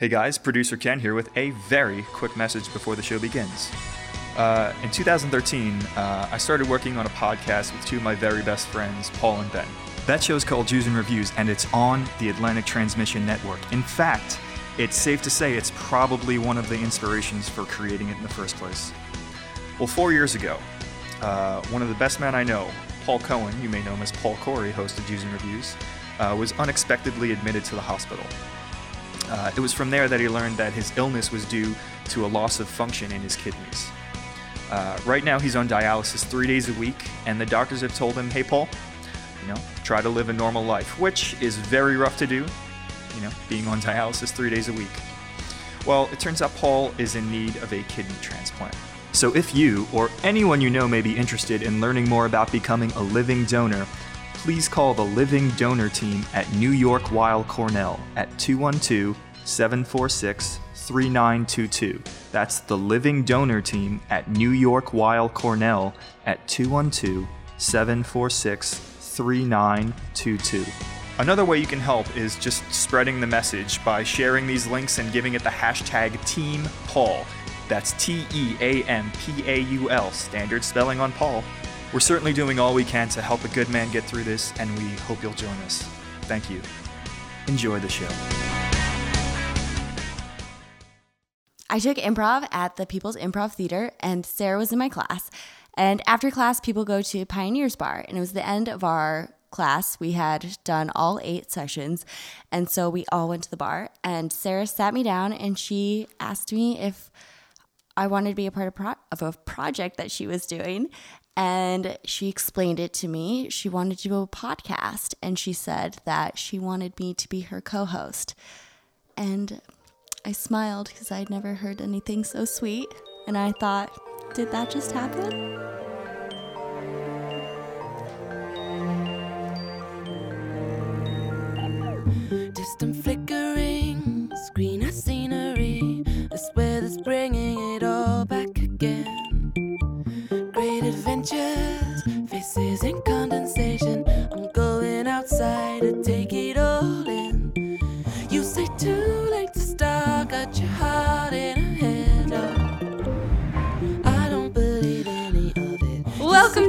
Hey guys, producer Ken here with a very quick message before the show begins. Uh, in 2013, uh, I started working on a podcast with two of my very best friends, Paul and Ben. That show is called Jews and Reviews, and it's on the Atlantic Transmission Network. In fact, it's safe to say it's probably one of the inspirations for creating it in the first place. Well, four years ago, uh, one of the best men I know, Paul Cohen, you may know him as Paul Corey, host of Jews and Reviews, uh, was unexpectedly admitted to the hospital. Uh, it was from there that he learned that his illness was due to a loss of function in his kidneys. Uh, right now, he's on dialysis three days a week, and the doctors have told him, "Hey, Paul, you know, try to live a normal life," which is very rough to do. You know, being on dialysis three days a week. Well, it turns out Paul is in need of a kidney transplant. So, if you or anyone you know may be interested in learning more about becoming a living donor, please call the Living Donor Team at New York Weill Cornell at 212 746 3922. That's the Living Donor Team at New York Weill Cornell at 212 746 3922. Another way you can help is just spreading the message by sharing these links and giving it the hashtag Team Paul. That's T E A M P A U L, standard spelling on Paul. We're certainly doing all we can to help a good man get through this, and we hope you'll join us. Thank you. Enjoy the show. I took improv at the People's Improv Theater, and Sarah was in my class. And after class, people go to Pioneers Bar, and it was the end of our class. We had done all eight sessions, and so we all went to the bar. And Sarah sat me down, and she asked me if I wanted to be a part of, pro- of a project that she was doing. And she explained it to me. She wanted to do a podcast, and she said that she wanted me to be her co host. And I smiled because I'd never heard anything so sweet. And I thought, did that just happen? Distant flickering, screen of scenery. A swear that's bringing Adventures, faces in condensation. I'm going outside to take it all in. You say too late to start, got your heart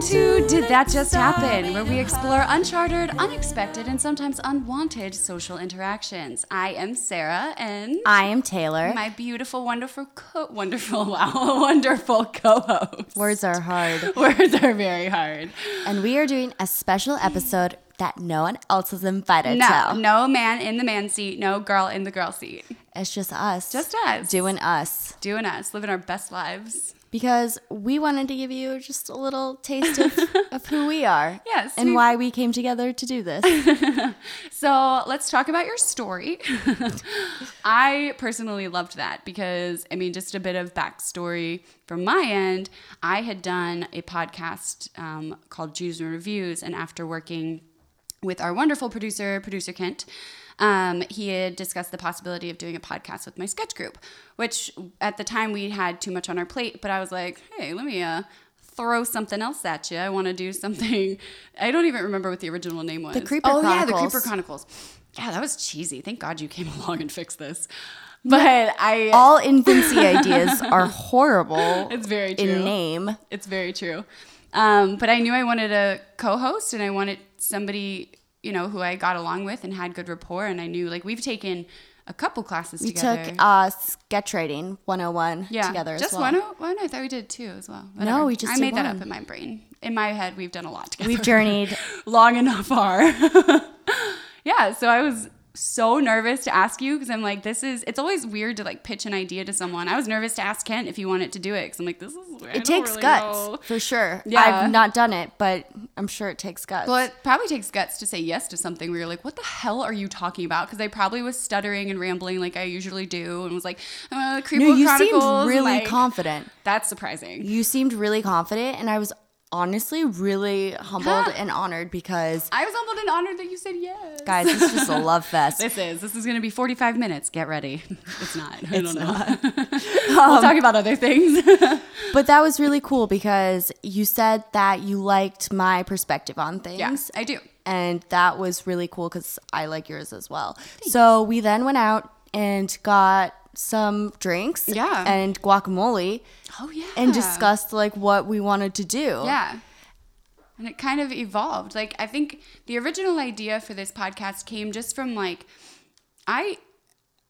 Welcome to Did That Just Happen, where we explore uncharted, unexpected, and sometimes unwanted social interactions. I am Sarah, and I am Taylor. my beautiful, wonderful, co- wonderful, wow, wonderful co-host. Words are hard. Words are very hard. And we are doing a special episode that no one else is invited No, to. no man in the man seat, no girl in the girl seat. It's just us. Just us. Doing us. Doing us, living our best lives. Because we wanted to give you just a little taste of, of who we are. Yes, And we- why we came together to do this. So let's talk about your story. I personally loved that because, I mean, just a bit of backstory from my end. I had done a podcast um, called Jews and Reviews, and after working with our wonderful producer, producer Kent, um, he had discussed the possibility of doing a podcast with my sketch group, which at the time we had too much on our plate. But I was like, hey, let me uh, throw something else at you. I want to do something. I don't even remember what the original name was. The Creeper oh, yeah, the Creeper Chronicles. Yeah, that was cheesy. Thank God you came along and fixed this. But I. All infancy ideas are horrible it's very true. in name. It's very true. Um, but I knew I wanted a co-host, and I wanted somebody you know who I got along with and had good rapport. And I knew like we've taken a couple classes together. We together. took uh, sketch writing 101 yeah, together just as well. one. oh- One, I thought we did two as well. No, we just I made that up in my brain. In my head, we've done a lot together. We've journeyed. long enough far. yeah, so I was so nervous to ask you because I'm like, this is. It's always weird to like pitch an idea to someone. I was nervous to ask Kent if he wanted to do it because I'm like, this is. I It takes really guts know. for sure. Yeah. I've not done it, but I'm sure it takes guts. Well, it probably takes guts to say yes to something where you're like, what the hell are you talking about? Because I probably was stuttering and rambling like I usually do and was like, uh, Creeper no, you Chronicles. seemed really like, confident. That's surprising. You seemed really confident, and I was honestly really humbled and honored because, I was humbled and honored that you said yes. guys, this is just a love fest. This is. This is going to be 45 minutes. Get ready. It's not. I It's don't know. we'll um, talk about other things. But that was really cool because you said that you liked my perspective on things. yes, I do. And that was really cool because I like yours as well. So we then went out and got some drinks Yeah. and guacamole Oh yeah. and discussed like what we wanted to do. Yeah. And it kind of evolved. Like I think the original idea for this podcast came just from like I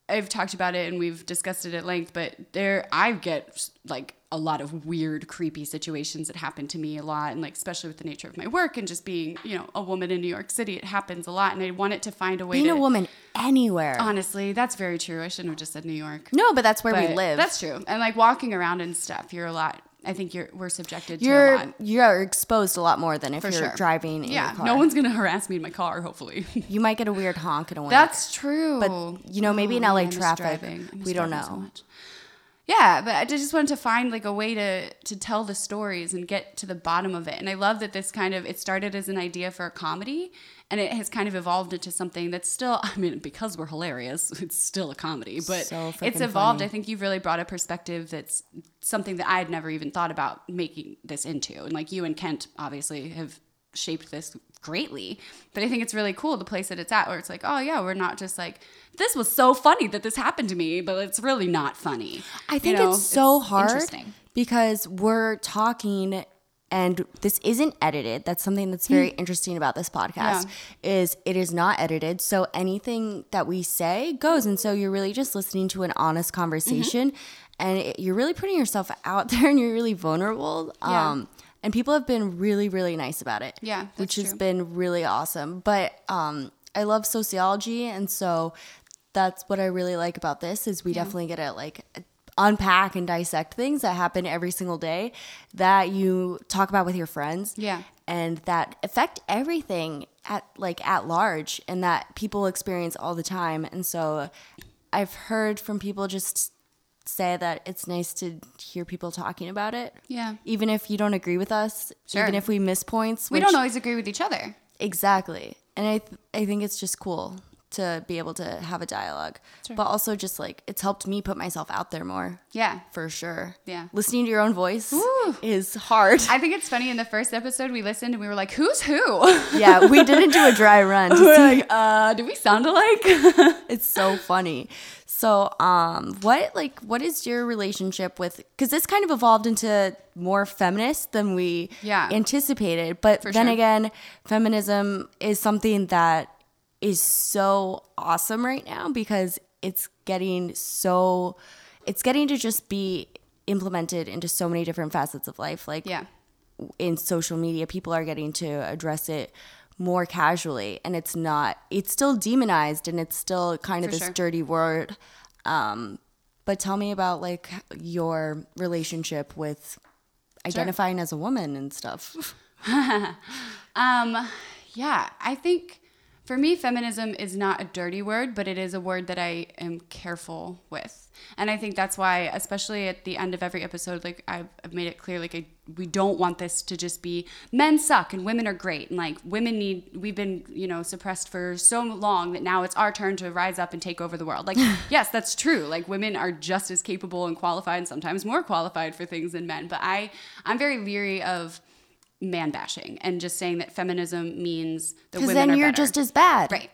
I've talked about it and we've discussed it at length, but there I get like a lot of weird, creepy situations that happen to me a lot, and like especially with the nature of my work and just being, you know, a woman in New York City, it happens a lot, and I wanted to find a way Being to. a woman anywhere. Honestly, that's very true. I shouldn't have just said New York. no, but that's where we live. That's true. And like walking around and stuff, you're a lot. I think you're we're subjected to a you're lot. you're exposed a lot more than if For you're sure. driving in Yeah, no one's gonna harass me in my car. Hopefully, you might get a weird honk in a wink. that's true. But, you know, maybe in Oh, LA I miss traffic, driving. I miss we don't so know. much. Yeah, but I just wanted to find like a way to to tell the stories and get to the bottom of it. And I love that this kind of it started as an idea for a comedy, and it has kind of evolved into something that's still. I mean, because we're hilarious, it's still a comedy, but So it's evolved. funny. I think you've really brought a perspective that's something that I had never even thought about making this into. And like you and Kent obviously have shaped this greatly. But I think it's really cool the place that it's at where it's like, oh yeah, we're not just like this was so funny that this happened to me, but it's really not funny. I think You know, it's so hard because we're talking and this isn't edited. That's something that's very interesting about this podcast is it is not edited. So anything that we say goes and so you're really just listening to an honest conversation and it, you're really putting yourself out there and you're really vulnerable. Yeah. Um and people have been really really nice about it. Yeah, which has true. been really awesome. But um I love sociology and so that's what I really like about this is we definitely get to like unpack and dissect things that happen every single day that you talk about with your friends. Yeah. And that affect everything at like at large and that people experience all the time. And so I've heard from people just say that it's nice to hear people talking about it. Yeah. Even if you don't agree with us, Sure. even if we miss points. We don't always agree with each other. Exactly. And I th- I think it's just cool to be able to have a dialogue. But also just like it's helped me put myself out there more. Yeah. For sure. Yeah. Listening to your own voice Ooh. is hard. I think it's funny in the first episode we listened and we were like, who's who? yeah, we didn't do a dry run. we're like, uh, do we sound alike? it's so funny. So, um, what like what is your relationship with? Because this kind of evolved into more feminist than we Yeah. anticipated. But For then sure. again, feminism is something that is so awesome right now because it's getting so it's getting to just be implemented into so many different facets of life. Like yeah. in social media, people are getting to address it more casually, and it's not. It's still demonized, and it's still kind of For this sure. dirty word. Um, but tell me about like your relationship with identifying as a woman and stuff. Um, yeah, I think for me, feminism is not a dirty word, but it is a word that I am careful with. And I think that's why, especially at the end of every episode, like I've, I've made it clear, like I, we don't want this to just be men suck and women are great. And like women need, we've been, you know, suppressed for so long that now it's our turn to rise up and take over the world. Like, yes, that's true. Like women are just as capable and qualified and sometimes more qualified for things than men. But I, I'm very leery of, man bashing and just saying that feminism means that Because women then are you're better. just as bad. right.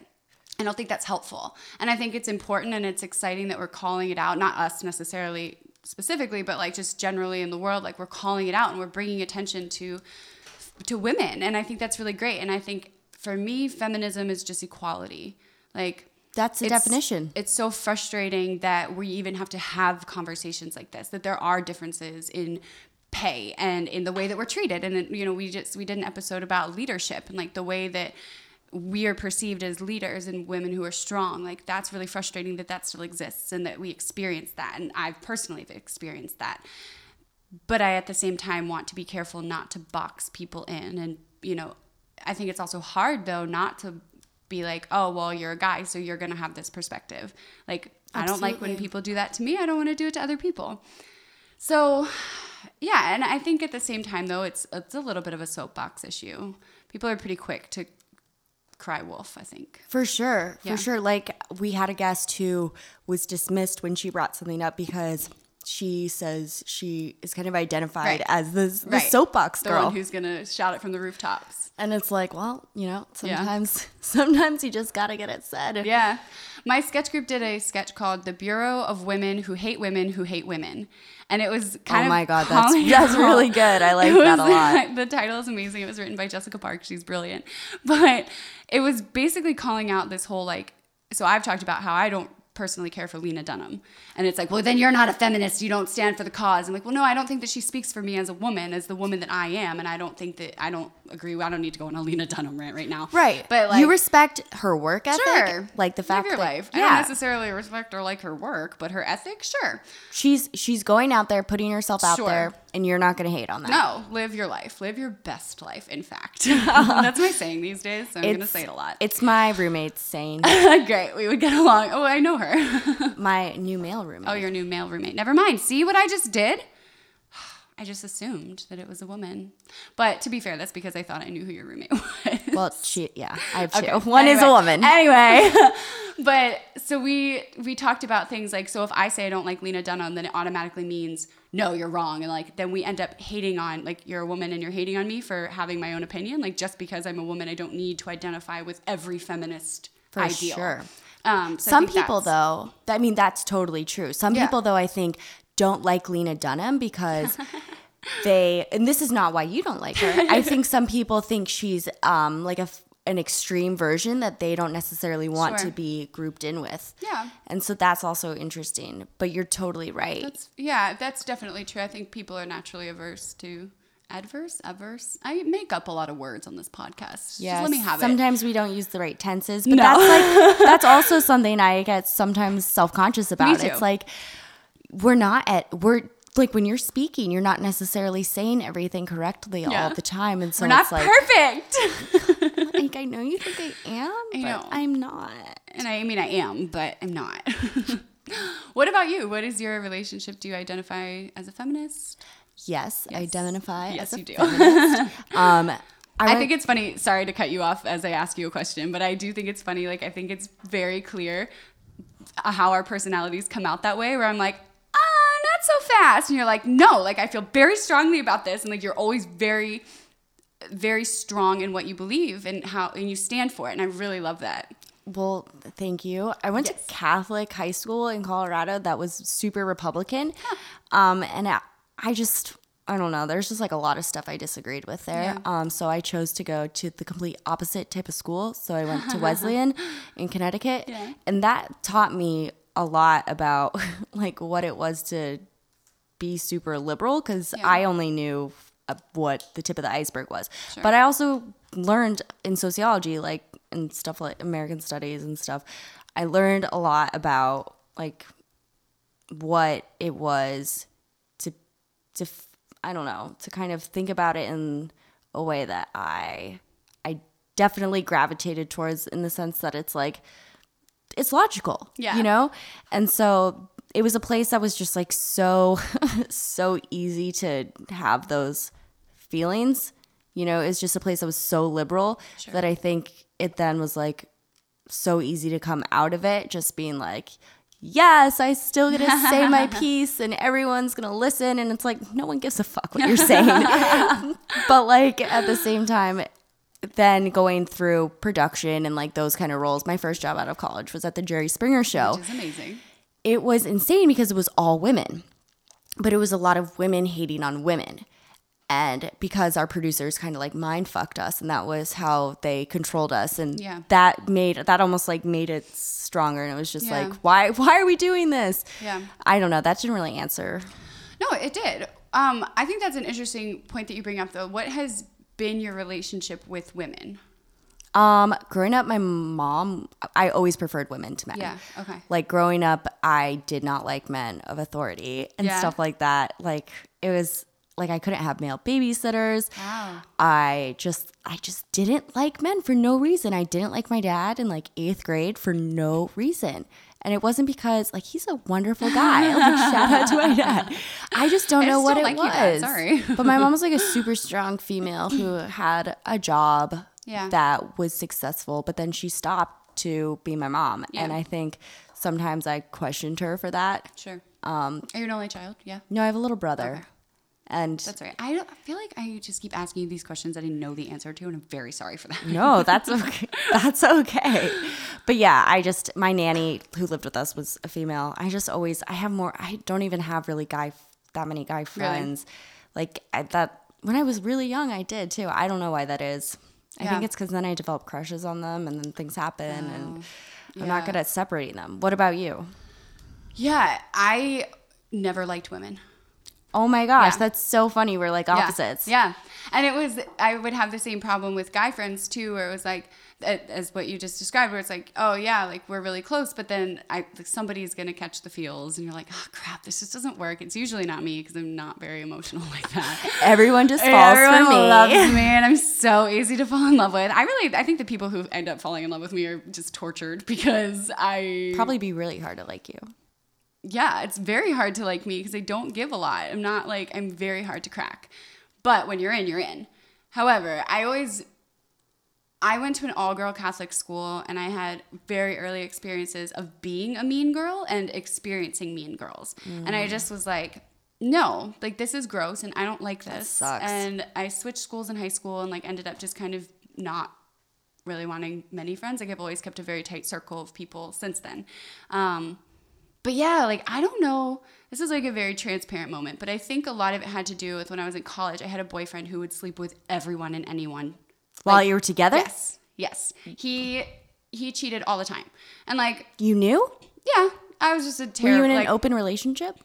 I don't think that's helpful. And I think it's important and it's exciting that we're calling it out, not us necessarily specifically, but like just generally in the world, like we're calling it out and we're bringing attention to to women. And I think that's really great. And I think for me, feminism is just equality. Like That's the it's- definition. It's so frustrating that we even have to have conversations like this, that there are differences in pay and in the way that we're treated. And you know, we just we did an episode about leadership and like the way that we are perceived as leaders and women who are strong. Like that's really frustrating that that still exists and that we experience that. And I've personally experienced that. But I at the same time want to be careful not to box people in and you know, I think it's also hard though not to be like, oh, well, you're a guy, so you're going to have this perspective. Like, I don't like when people do that to me. I don't want to do it to other people. So, yeah, and I think at the same time though, it's it's a little bit of a soapbox issue. People are pretty quick to cry wolf, I think. For sure, Yeah. for sure. Like we had a guest who was dismissed when she brought something up because she says she is kind of identified Right. as the, the Right. soapbox The girl. one who's going to shout it from the rooftops. and it's like, well, you know, Yeah. sometimes sometimes you just gotta get it said. Yeah. My sketch group did a sketch called "The Bureau of Women Who Hate Women Who Hate Women," and it was kind of. Oh of my God, that's- that's out- really good. I like It that a lot. The title is amazing. It was written by Jessica Park. She's brilliant, but it was basically calling out this whole like. So I've talked about how I don't personally care for Lena Dunham, and it's like, well, then you're not a feminist. You don't stand for the cause. I'm like, well, no, I don't think that she speaks for me as a woman, as the woman that I am, and I don't think that I don't agree. I don't need to go on a Lena Dunham rant right now, Right. But like, you respect her work ethic. Sure. Like the fact Live your that life. I don't necessarily respect or like her work, but her ethic, sure. she's she's going out there, putting herself out Sure. there, and you're not going to hate on that. No, live your life. Live your best life, in fact. That's my saying these days, so I'm going to say it a lot. It's my roommate's saying. Great. We would get along. Oh, I know her. my new male roommate. oh, your new male roommate. Never mind. See what I just did? I just assumed that it was a woman. But to be fair, that's because I thought I knew who your roommate was. Well, she yeah, I have two. Okay. One is a woman. Anyway, but so we we talked about things like so if I say I don't like Lena Dunham, then it automatically means no, you're wrong, and like then we end up hating on like you're a woman and you're hating on me for having my own opinion. Like just because I'm a woman, I don't need to identify with every feminist For ideal. sure. Um, so Some people though, I mean that's totally true. Some Yeah. people though I think don't like Lena Dunham because they and this is not why you don't like her. I think some people think she's um like a an extreme version that they don't necessarily want Sure. to be grouped in with. Yeah. And so that's also interesting, but you're totally right. That's yeah, that's definitely true. I think people are naturally averse to adverse, averse. I make up a lot of words on this podcast. Yeah, let me have it. sometimes we don't use the right tenses, but No. that's like that's also something I get sometimes self conscious about. It's like we're not at we're like when you're speaking, you're not necessarily saying everything correctly Yeah. all the time, and so We're not like, perfect. like I know you think I am, but know. I'm not. And I mean, I am, but I'm not. what about you? What is your relationship? Do you identify as a feminist? Yes, I identify Yes, as a you do. um. I, I think it's funny. Sorry to cut you off as I ask you a question, but I do think it's funny. Like, I think it's very clear how our personalities come out that way, where I'm like, ah, not so fast. And you're like, no, like, I feel very strongly about this. And like, you're always very, very strong in what you believe and how, and you stand for it. And I really love that. Well, thank you. I went Yes. to Catholic high school in Colorado that was super Republican. Um, and I, I just, I don't know, there's just like a lot of stuff I disagreed with there. Yeah. Um, so I chose to go to the complete opposite type of school. So I went to Wesleyan in Connecticut. Yeah. And that taught me a lot about like what it was to be super liberal because Yeah. I only knew what the tip of the iceberg was. But I also learned in sociology, like and stuff like American studies and stuff. I learned a lot about like what it was to to I don't know to kind of think about it in a way that I I definitely gravitated towards in the sense that it's like it's logical. Yeah. You know? And so it was a place that was just like so so easy to have those feelings. You know, it's just a place that was so liberal that I think it then was like so easy to come out of it just being like yes i still get to say my piece and everyone's gonna listen and it's like no one gives a fuck what you're saying but like at the same time then going through production and like those kind of roles my first job out of college was at the jerry springer show Which is amazing. it was insane because it was all women, but it was a lot of women hating on women. And because our producers kind of like mind fucked us, and that was how they controlled us, and Yeah. that made that almost like made it stronger. And it was just Yeah. like, why, why are we doing this? Yeah. I don't know. That didn't really answer. No, it did. Um, I think that's an interesting point that you bring up, though. What has been your relationship with women? Um, growing up, my mom, I always preferred women to men. Yeah, okay. Like growing up, I did not like men of authority and Yeah. stuff like that. Like it was like I couldn't have male babysitters. Wow. I just I just didn't like men for no reason. I didn't like my dad in like eighth grade for no reason. And it wasn't because like he's a wonderful guy. Like shout out to my dad. I just don't I know just what don't it like was. Sorry. but my mom was like a super strong female who had a job Yeah. that was successful, but then she stopped to be my mom. And I think sometimes I questioned her for that. Sure. Um, Are you an only child? Yeah. No, I have a little brother. And That's right. I, don't, I feel like I just keep asking you these questions that I know the answer to, and I'm very sorry for that. no, that's okay. That's okay. But yeah, I just my nanny who lived with us was a female. I just always I have more. I don't even have really guy that many guy friends. Like I, that when I was really young, I did too. I don't know why that is. I Yeah. think it's because then I develop crushes on them, and then things happen, and oh, I'm not good at separating them. What about you? Yeah, I never liked women. Oh my gosh, Yeah. that's so funny. We're like opposites. Yeah. And it was, I would have the same problem with guy friends too, where it was like, as what you just described, where it's like, oh yeah, like we're really close, but then I like somebody's gonna catch the feels, and you're like, oh crap, this just doesn't work. It's usually not me because I'm not very emotional like that. Everyone just falls Everyone for me. loves me, and I'm so easy to fall in love with. I really, I think the people who end up falling in love with me are just tortured because I Probably be really hard to like you. Yeah, it's very hard to like me because I don't give a lot. I'm not like I'm very hard to crack. But when you're in, you're in. However, I always I went to an all-girl Catholic school and I had very early experiences of being a mean girl and experiencing mean girls. And I just was like, no, like this is gross and I don't like this. sucks. And I switched schools in high school and like ended up just kind of not really wanting many friends. Like I've always kept a very tight circle of people since then. Um, but yeah, like I don't know. This is like a very transparent moment, but I think a lot of it had to do with when I was in college. I had a boyfriend who would sleep with everyone and anyone. While Like, you were together? Yes, yes. He he cheated all the time, and like You knew? yeah, I was just a Were terrible. you in an open relationship?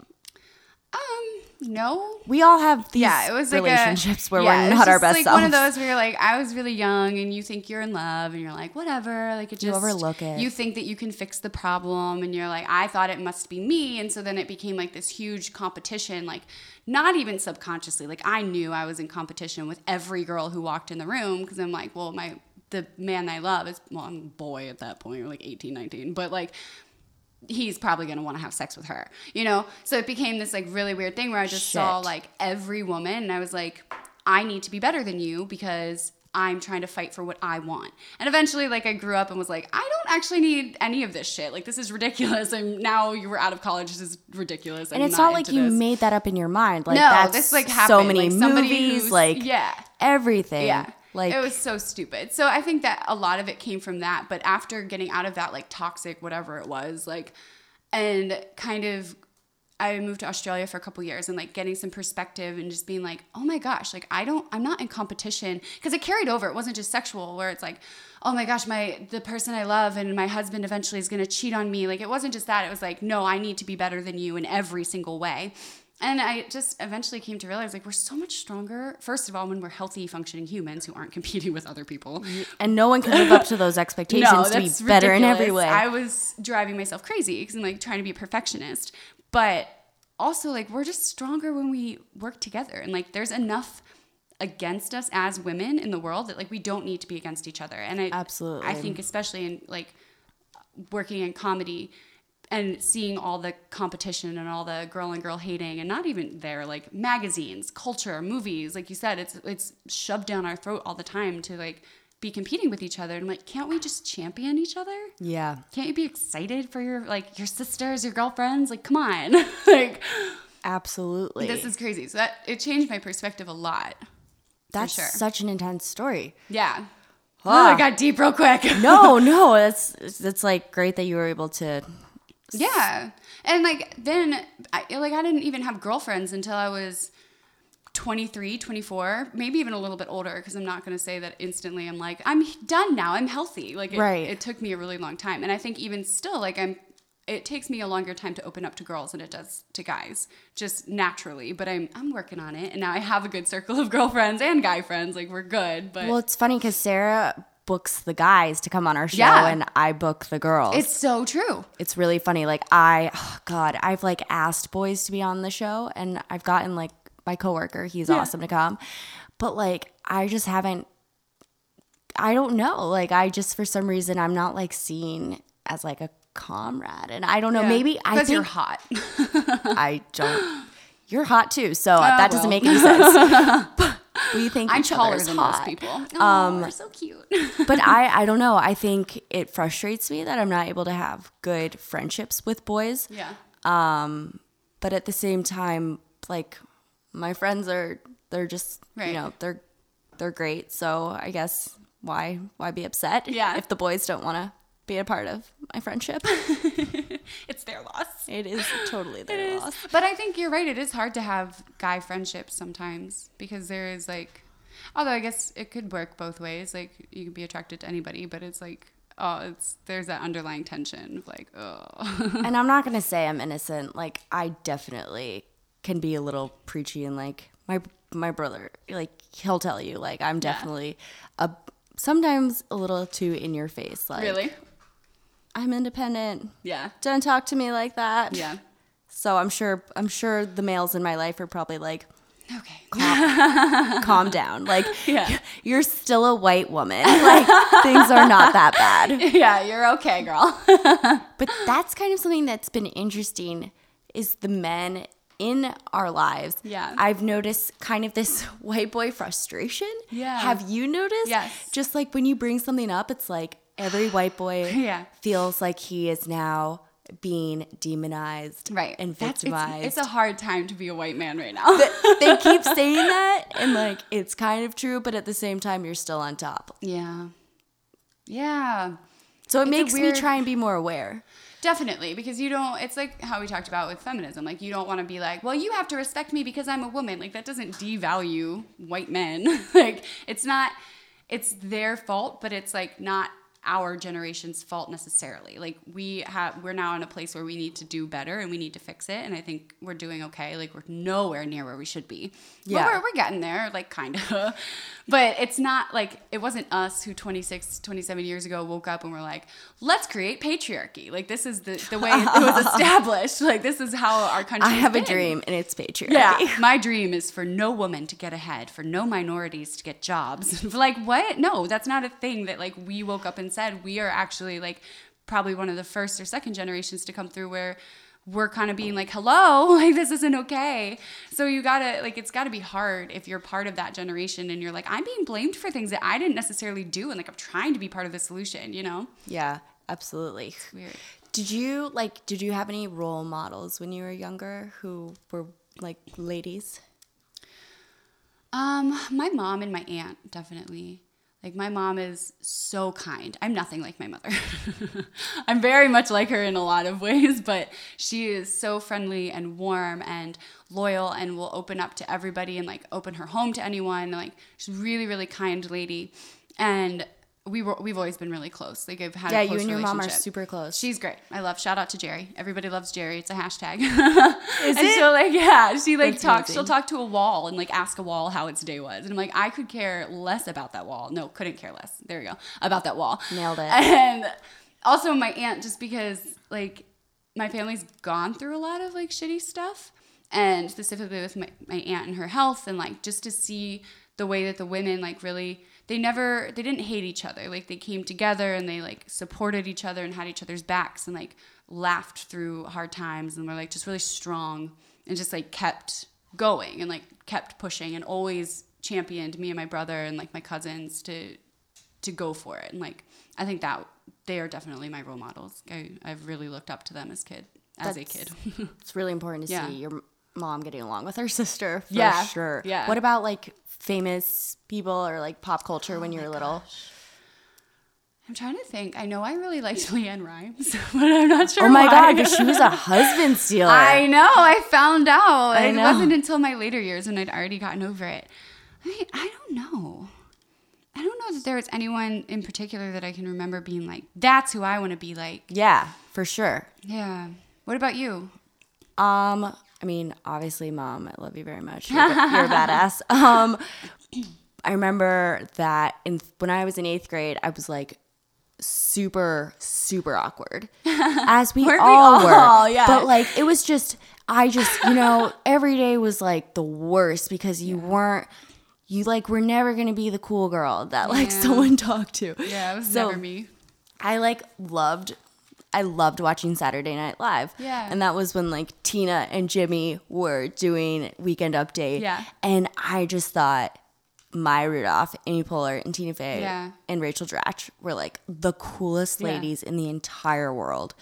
Um, no. We all have these yeah, it was like relationships a, where yeah, we're it was not our best like selves. one of those where you're like, I was really young, and you think you're in love, and you're like, whatever, like it just You overlook it. You think that you can fix the problem, and you're like, I thought it must be me, and so then it became like this huge competition, like not even subconsciously, like I knew I was in competition with every girl who walked in the room because I'm like, well, my the man I love is well, I'm a boy at that point, or like 18, 19, but like he's probably going to want to have sex with her, you know? So it became this like really weird thing where I just saw like every woman and I was like, I need to be better than you because I'm trying to fight for what I want. And eventually, like, I grew up and was like, I don't actually need any of this shit. Like, this is ridiculous. I'm now you were out of college. This is ridiculous. and I'm it's not like you this. made that up in your mind. Like no, that's this like so many like, movies, like yeah, everything. yeah. Like it was so stupid. So I think that a lot of it came from that. But after getting out of that like toxic whatever it was, like and kind of I moved to Australia for a couple years and like getting some perspective and just being like, oh my gosh, like I don't, I'm not in competition because it carried over. It wasn't just sexual where it's like, oh my gosh, my the person I love and my husband eventually is gonna cheat on me. Like it wasn't just that. It was like, no, I need to be better than you in every single way. And I just eventually came to realize like we're so much stronger. First of all, when we're healthy, functioning humans who aren't competing with other people. and no one can live up to those expectations to be better in every way. I was driving myself crazy because I'm like trying to be a perfectionist, but also like we're just stronger when we work together, and like there's enough against us as women in the world that like we don't need to be against each other. And I Absolutely. I think especially in like working in comedy and seeing all the competition and all the girl and girl hating and not even there like magazines culture movies like you said it's it's shoved down our throat all the time to like be competing with each other and I'm like can't we just champion each other yeah. can't you be excited for your like your sisters your girlfriends like come on like Absolutely. this is crazy so that it changed my perspective a lot That's sure. such an intense story. yeah oh Ah. i got deep real quick No, no, it's it's like great that you were able to Yeah. And like then I like I didn't even have girlfriends until I was 23, 24, maybe even a little bit older because I'm not going to say that instantly I'm like I'm done now. I'm healthy. Like it, Right. it took me a really long time. And I think even still like I'm it takes me a longer time to open up to girls than it does to guys just naturally but i'm i'm working on it and now i have a good circle of girlfriends and guy friends like we're good but Well, it's funny because Sarah books the guys to come on our show, Yeah. and I book the girls. it's so true it's really funny. Like I, oh God, I've like asked boys to be on the show, and I've gotten like my coworker. He's awesome to come, but like I just haven't. I don't know. Like I just for some reason I'm not like seen as like a comrade, and I don't know. Maybe I because think you're hot I don't. You're hot too, so oh, that doesn't make any sense. we think i'm taller than hot. most people oh, we're so cute but I, I don't know. I think it frustrates me that I'm not able to have good friendships with boys. yeah Um, but at the same time, like my friends are they're just Right. you know they're they're great. So I guess why why be upset? Yeah. if the boys don't want to be a part of my friendship, It's their loss. it is totally their loss. But I think you're right. It is hard to have guy friendships sometimes because there is like, although I guess it could work both ways. Like you could be attracted to anybody, but it's like, oh, it's there's that underlying tension of like, oh, and I'm not gonna say I'm innocent. Like I definitely can be a little preachy and like my my brother, like he'll tell you, like I'm definitely a sometimes a little too in your face. Like really? I'm independent. Yeah. Don't talk to me like that. Yeah. So I'm sure I'm sure the males in my life are probably like, Okay. calm down. Like Yeah. you're still a white woman. Like things are not that bad. yeah, you're okay, girl. But that's kind of something that's been interesting is the men in our lives. Yeah. I've noticed kind of this white boy frustration. Yeah. Have you noticed? Yes. Just like when you bring something up, it's like every white boy Yeah. feels like he is now being demonized right. and victimized. it's, it's a hard time to be a white man right now. they keep saying that and like it's kind of true, but at the same time you're still on top. yeah. Yeah. So it It's makes weird- me try and be more aware. Definitely, because you don't, it's like how we talked about with feminism. Like, you don't want to be like, well, you have to respect me because I'm a woman. Like, that doesn't devalue white men. like, it's not, it's their fault, but it's like not our generation's fault necessarily. Like, we have, we're now in a place where we need to do better and we need to fix it. And I think we're doing okay. Like, we're nowhere near where we should be. Yeah. But we're, we're getting there, like, kind of. But it's not like, it wasn't us who 26, 27 years ago woke up and were like, let's create patriarchy. Like, this is the, the way it was established. Like, this is how our country I have a dream and it's patriarchy. Yeah, my dream is for no woman to get ahead, for no minorities to get jobs. like what? No, that's not a thing that like we woke up and said. We are actually like probably one of the first or second generations to come through where we're kind of being like, "Hello, like this isn't okay." So you got to like it's got to be hard if you're part of that generation and you're like, "I'm being blamed for things that I didn't necessarily do and like I'm trying to be part of the solution," you know? Yeah, absolutely. Weird. Did you like did you have any role models when you were younger who were like ladies? Um, my mom and my aunt definitely. Like my mom is so kind. I'm nothing like my mother. I'm very much like her in a lot of ways, but she is so friendly and warm and loyal and will open up to everybody and like open her home to anyone. Like she's a really really kind lady. And we were we've always been really close. Like I've had a Yeah, you and your mom are super close. She's great. I love. Shout out to Jerry. Everybody loves Jerry. It's a hashtag. Is and it? she'll like, yeah, she like That's talks. amazing. She'll talk to a wall and like ask a wall how its day was, and I'm like, I could care less about that wall. No, couldn't care less. There we go about that wall. Nailed it. And also my aunt, just because like my family's gone through a lot of like shitty stuff, and specifically with my, my aunt and her health, and like just to see the way that the women like really they never they didn't hate each other. Like they came together and they like supported each other and had each other's backs and like laughed through hard times and were like just really strong and just like kept going and like kept pushing and always championed me and my brother and like my cousins to to go for it. And like i think that they are definitely my role models. I, i've really looked up to them as kid as a kid. It's really important to Yeah. see your mom getting along with her sister for Yeah, sure. yeah. What about like famous people or like pop culture when you were little? i'm trying to think i know i really liked LeAnn Rimes but i'm not sure Oh my why. god, because she was a husband stealer. I know. I found out. I it know. wasn't until my later years when I'd already gotten over it. I mean, I don't know. I don't know that there was anyone in particular that I can remember being like, "That's who I want to be like." yeah, for sure. Yeah. What about you? Um, I mean, obviously, mom, I love you very much. You're, you're a badass. Um, I remember that in when I was in eighth grade, I was like super, super awkward, as we Weren't we all all? were. Yeah. But like, it was just, I just, you know, every day was like the worst because you weren't. You like were never gonna be the cool girl that like Yeah. someone talked to. Yeah, it was So- never me. I like loved I loved watching Saturday Night Live. Yeah. And that was when like Tina and Jimmy were doing Weekend Update. Yeah. And I just thought Maya Rudolph, Amy Poehler, and Tina Fey Yeah. and Rachel Dratch were like the coolest Yeah. ladies in the entire world.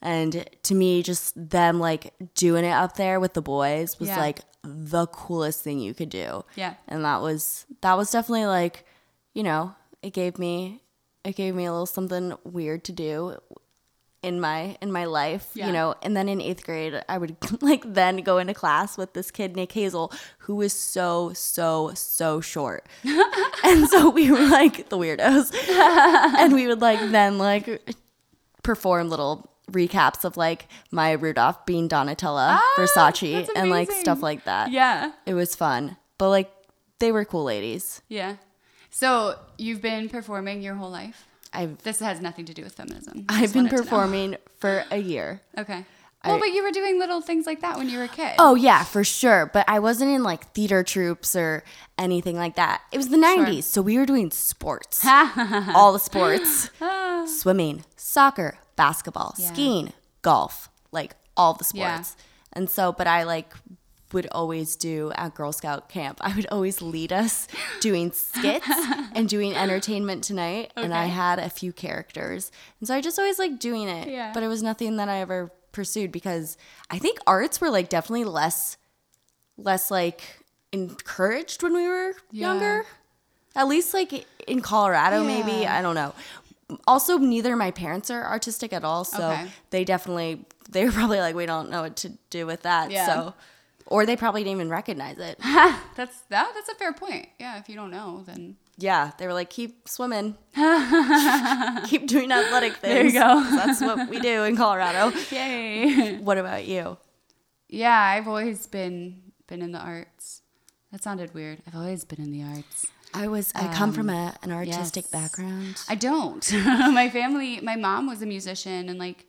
And to me, just them like doing it up there with the boys was Yeah. like the coolest thing you could do. Yeah. And that was that was definitely like, you know, it gave me it gave me a little something weird to do in my in my life, Yeah. you know. And then in 8th grade, I would like then go into class with this kid Nick Hazel who was so so so short. and so we were like the weirdos. and we would like then like perform little recaps of like Maya Rudolph being Donatella, Versace, Ah, that's and like stuff like that. Yeah. It was fun. But like they were cool ladies. Yeah. So you've been performing your whole life? I've This has nothing to do with feminism. I I've been wanted to know. performing for a year. Okay. Well, I- but you were doing little things like that when you were a kid. Oh yeah, for sure. But I wasn't in like theater troops or anything like that. It was the '90s, so we were doing sports, all the sports: ah. swimming, soccer, basketball, Yeah. skiing, golf, like all the Yeah. sports. And so, but I like would always do at Girl Scout camp. I would always lead us doing skits and doing entertainment tonight. And I had a few characters, and so I just always liked doing it. Yeah. But it was nothing that I ever pursued because I think arts were like definitely less less like encouraged when we were Yeah. younger. At least like in Colorado, maybe. I don't know. Also, neither of my parents are artistic at all, so Okay. they definitely they were probably like, we don't know what to do with that. Yeah. So, or they probably didn't even recognize it. That's that. That's a fair point. Yeah. If you don't know, then yeah, they were like, keep swimming, keep doing athletic things. There you go. 'cause That's what we do in Colorado. yay. What about you? yeah, I've always been been in the arts. That sounded weird. I've always been in the arts. I was I come from um, a, an artistic yes. background. I don't. my family, my mom was a musician and like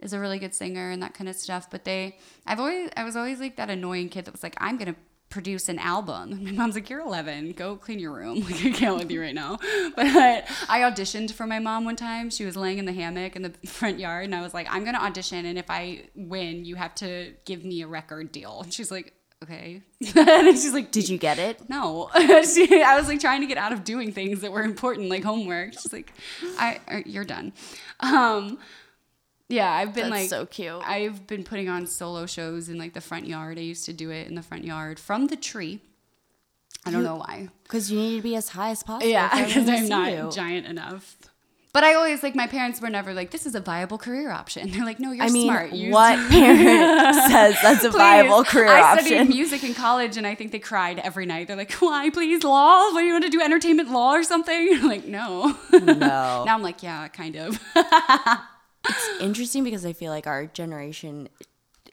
is a really good singer and that kind of stuff. But they, I've always, I was always like that annoying kid that was like, I'm gonna produce an album. And my mom's like, You're 11, go clean your room. Like I can't with you right now. But I auditioned for my mom one time. She was laying in the hammock in the front yard, and I was like, I'm gonna audition, and if I win, you have to give me a record deal. And she's like. Okay. and she's like, Did you get it? no she, i was like trying to get out of doing things that were important like homework she's like i uh, you're done um yeah i've been That's like so cute. i've been putting on solo shows in like the front yard i used to do it in the front yard from the tree i don't know why Because you need to be as high as possible. yeah because i'm not you. giant enough but i always like my parents were never like this is a viable career option they're like no you're I mean, smart You- what parent says that's a Please. viable career I option? studied music in college, and I think they cried every night. They're like, "Why, please, law? What do you want to do? Entertainment law or something?" Like, no. no. now I'm like, yeah, kind of. It's interesting because I feel like our generation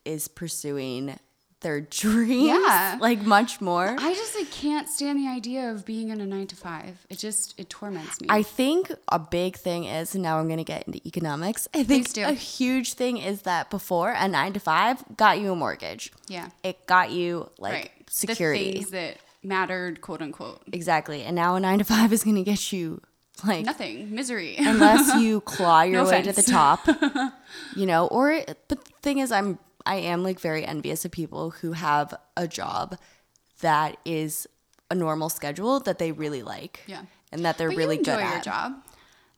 is pursuing their dreams Yeah. like much more. I just like can't stand the idea of being in a nine to five. It just it torments me. I think a big thing is, and now I'm going to get into economics. I think a huge thing is that before a nine to five got you a mortgage. yeah, It got you like right. security. The things that mattered, quote unquote. exactly. And now a nine to five is going to get you like Nothing, misery. unless you claw your No way to the top you know or but the thing is i'm i am like very envious of people who have a job that is a normal schedule that they really like Yeah. and that they're but really you enjoy good your at job.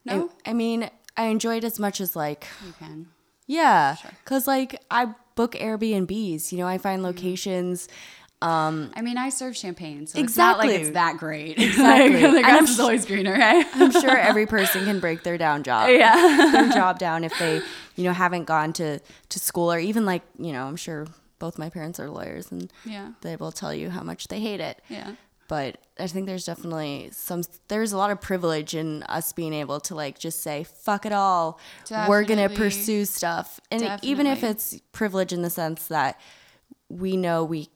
I, No, I mean i enjoy it as much as like you can. yeah because like i book airbnbs you know i find mm-hmm. locations Um, I mean, I serve champagne, so it's not like it's that great. Exactly. the grass I'm is always greener, right? i'm sure every person can break their down job yeah. their job down if they you know haven't gone to to school or even like you know i'm sure both my parents are lawyers and Yeah. they will tell you how much they hate it Yeah. but i think there's definitely some there's a lot of privilege in us being able to like just say fuck it all we're gonna pursue stuff and even if it's privilege in the sense that we know we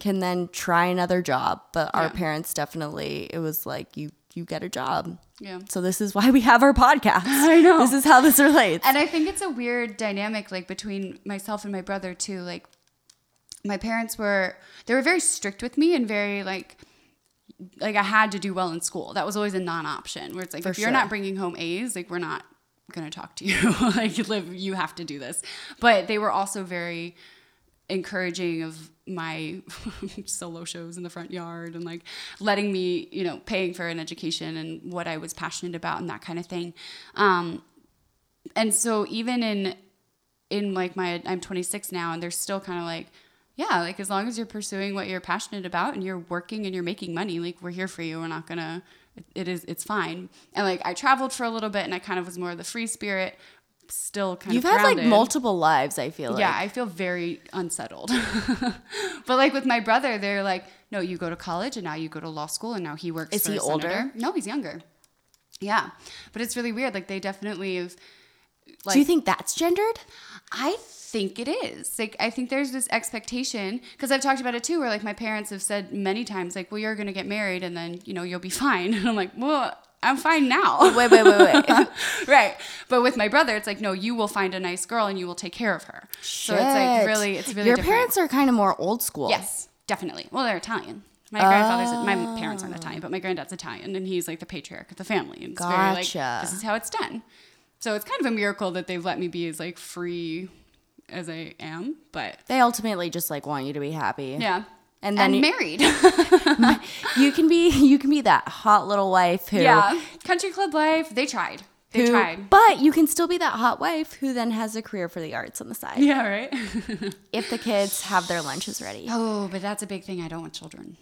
can then try another job but our Yeah. parents definitely it was like you you get a job Yeah. so this is why we have our podcast I know. this is how this relates And I think it's a weird dynamic, like between myself and my brother too. Like, my parents were they were very strict with me and very like like I had to do well in school. That was always a non-option. Where it's like For if you're not bringing home A's, like we're not gonna talk to you. like live, you have to do this. But they were also very encouraging of my solo shows in the front yard and like letting me, you know, paying for an education and what I was passionate about and that kind of thing. Um, and so even in in like my I'm 26 now, and they're still kind of like, yeah, like as long as you're pursuing what you're passionate about and you're working and you're making money, like we're here for you. We're not gonna. It, it is. It's fine. And like I traveled for a little bit, and I kind of was more of the free spirit. Still kind of. You've of. had like multiple lives, I feel like. Yeah, I feel very unsettled. but like with my brother, they're like, no, you go to college and now you go to law school and now he works. Is for he a senator." older? No, he's younger. Yeah, but it's really weird. Like they definitely have. Like, Do you think that's gendered? I think it is. Like I think there's this expectation because I've talked about it too, where like my parents have said many times, like, well, you're gonna get married and then you know you'll be fine. And I'm like, well. I'm fine now. Wait, wait, wait, wait. right. But with my brother, it's like, no, you will find a nice girl and you will take care of her. So it's like really, it's really Your different. parents are kind of more old school. Yes, definitely. Well, they're Italian. My grandfather's my oh. parents aren't Italian, but my granddad's Italian, and he's like the patriarch of the family. And it's very like this is how it's done. So it's kind of a miracle that they've let me be as like free as I am. But They ultimately just like want you to be happy. yeah, And then and you- married. You can be you can be that hot little wife who yeah, country club life. They tried. They who- tried. But you can still be that hot wife who then has a career for the arts on the side. Yeah, right. If the kids have their lunches ready. oh, but that's a big thing. I don't want children.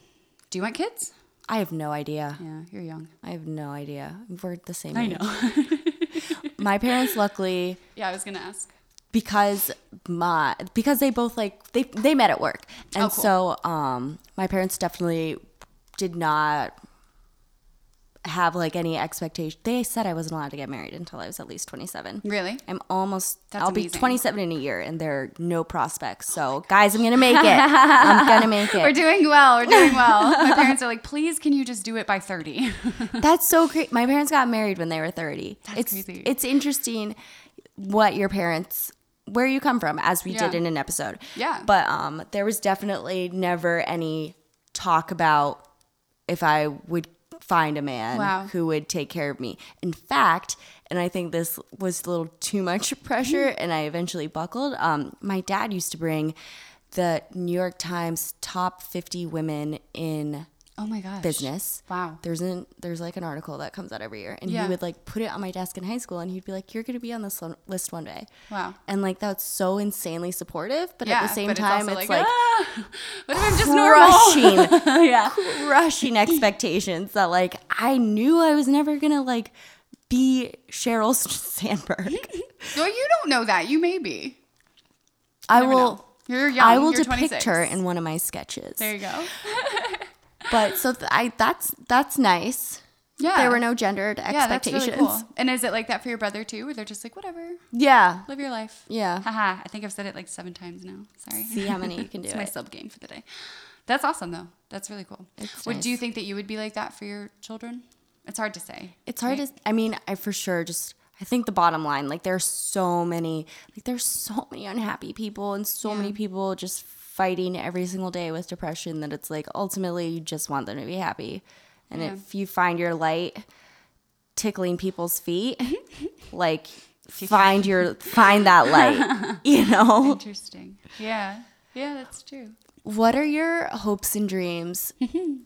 Do you want kids? I have no idea. Yeah, you're young. I have no idea. We're the same I age. know. My parents luckily yeah, I was gonna ask. Because my because they both like they they met at work. And Oh, cool. so um my parents definitely did not have like any expectation. They said I wasn't allowed to get married until I was at least 27. Really? I'm almost That's I'll be 27 in a year and there are no prospects. So guys, I'm going to make it. I'm going to make it We're doing well. We're doing well. My parents are like, please, can you just do it by 30? That's so great. My parents got married when they were 30. That's it's crazy. it's interesting what your parents where you come from as we did in an episode. Yeah. But um there was definitely never any talk about if I would find a man Wow. who would take care of me. In fact, and I think this was a little too much pressure and I eventually buckled. Um my dad used to bring the New York Times top 50 women in oh my gosh. business. Wow. There's an there's like an article that comes out every year, and Yeah. he would like put it on my desk in high school, and he'd be like, "You're gonna be on this list one day." Wow. And like that's so insanely supportive, but Yeah, at the same time, it's, like, ah, what if I'm just normal? yeah. crushing expectations that like I knew I was never gonna like be Sheryl Sandberg. Well, you don't know that. You may be. I Never will. know. You're young. I will You're depict 26. her in one of my sketches. There you go. But so th- I that's that's nice. Yeah. There were no gendered expectations. Yeah, that's really cool. And is it like that for your brother too, where they're just like, whatever, Yeah. live your life? Yeah. Haha. I think I've said it like seven times now. Sorry. See how many you can do it's my it. sub game for the day. That's awesome though. That's really cool. It's Would do you think that you would be like that for your children? It's hard to say. It's hard right? to. I mean, I for sure just. I think the bottom line, like, there's so many, like, there's so many unhappy people and so many people just fighting every single day with depression that it's like ultimately you just want them to be happy. And Yeah. if you find your light tickling people's feet, like, find your find that light, you know. Interesting. Yeah. Yeah, that's true. What are your hopes and dreams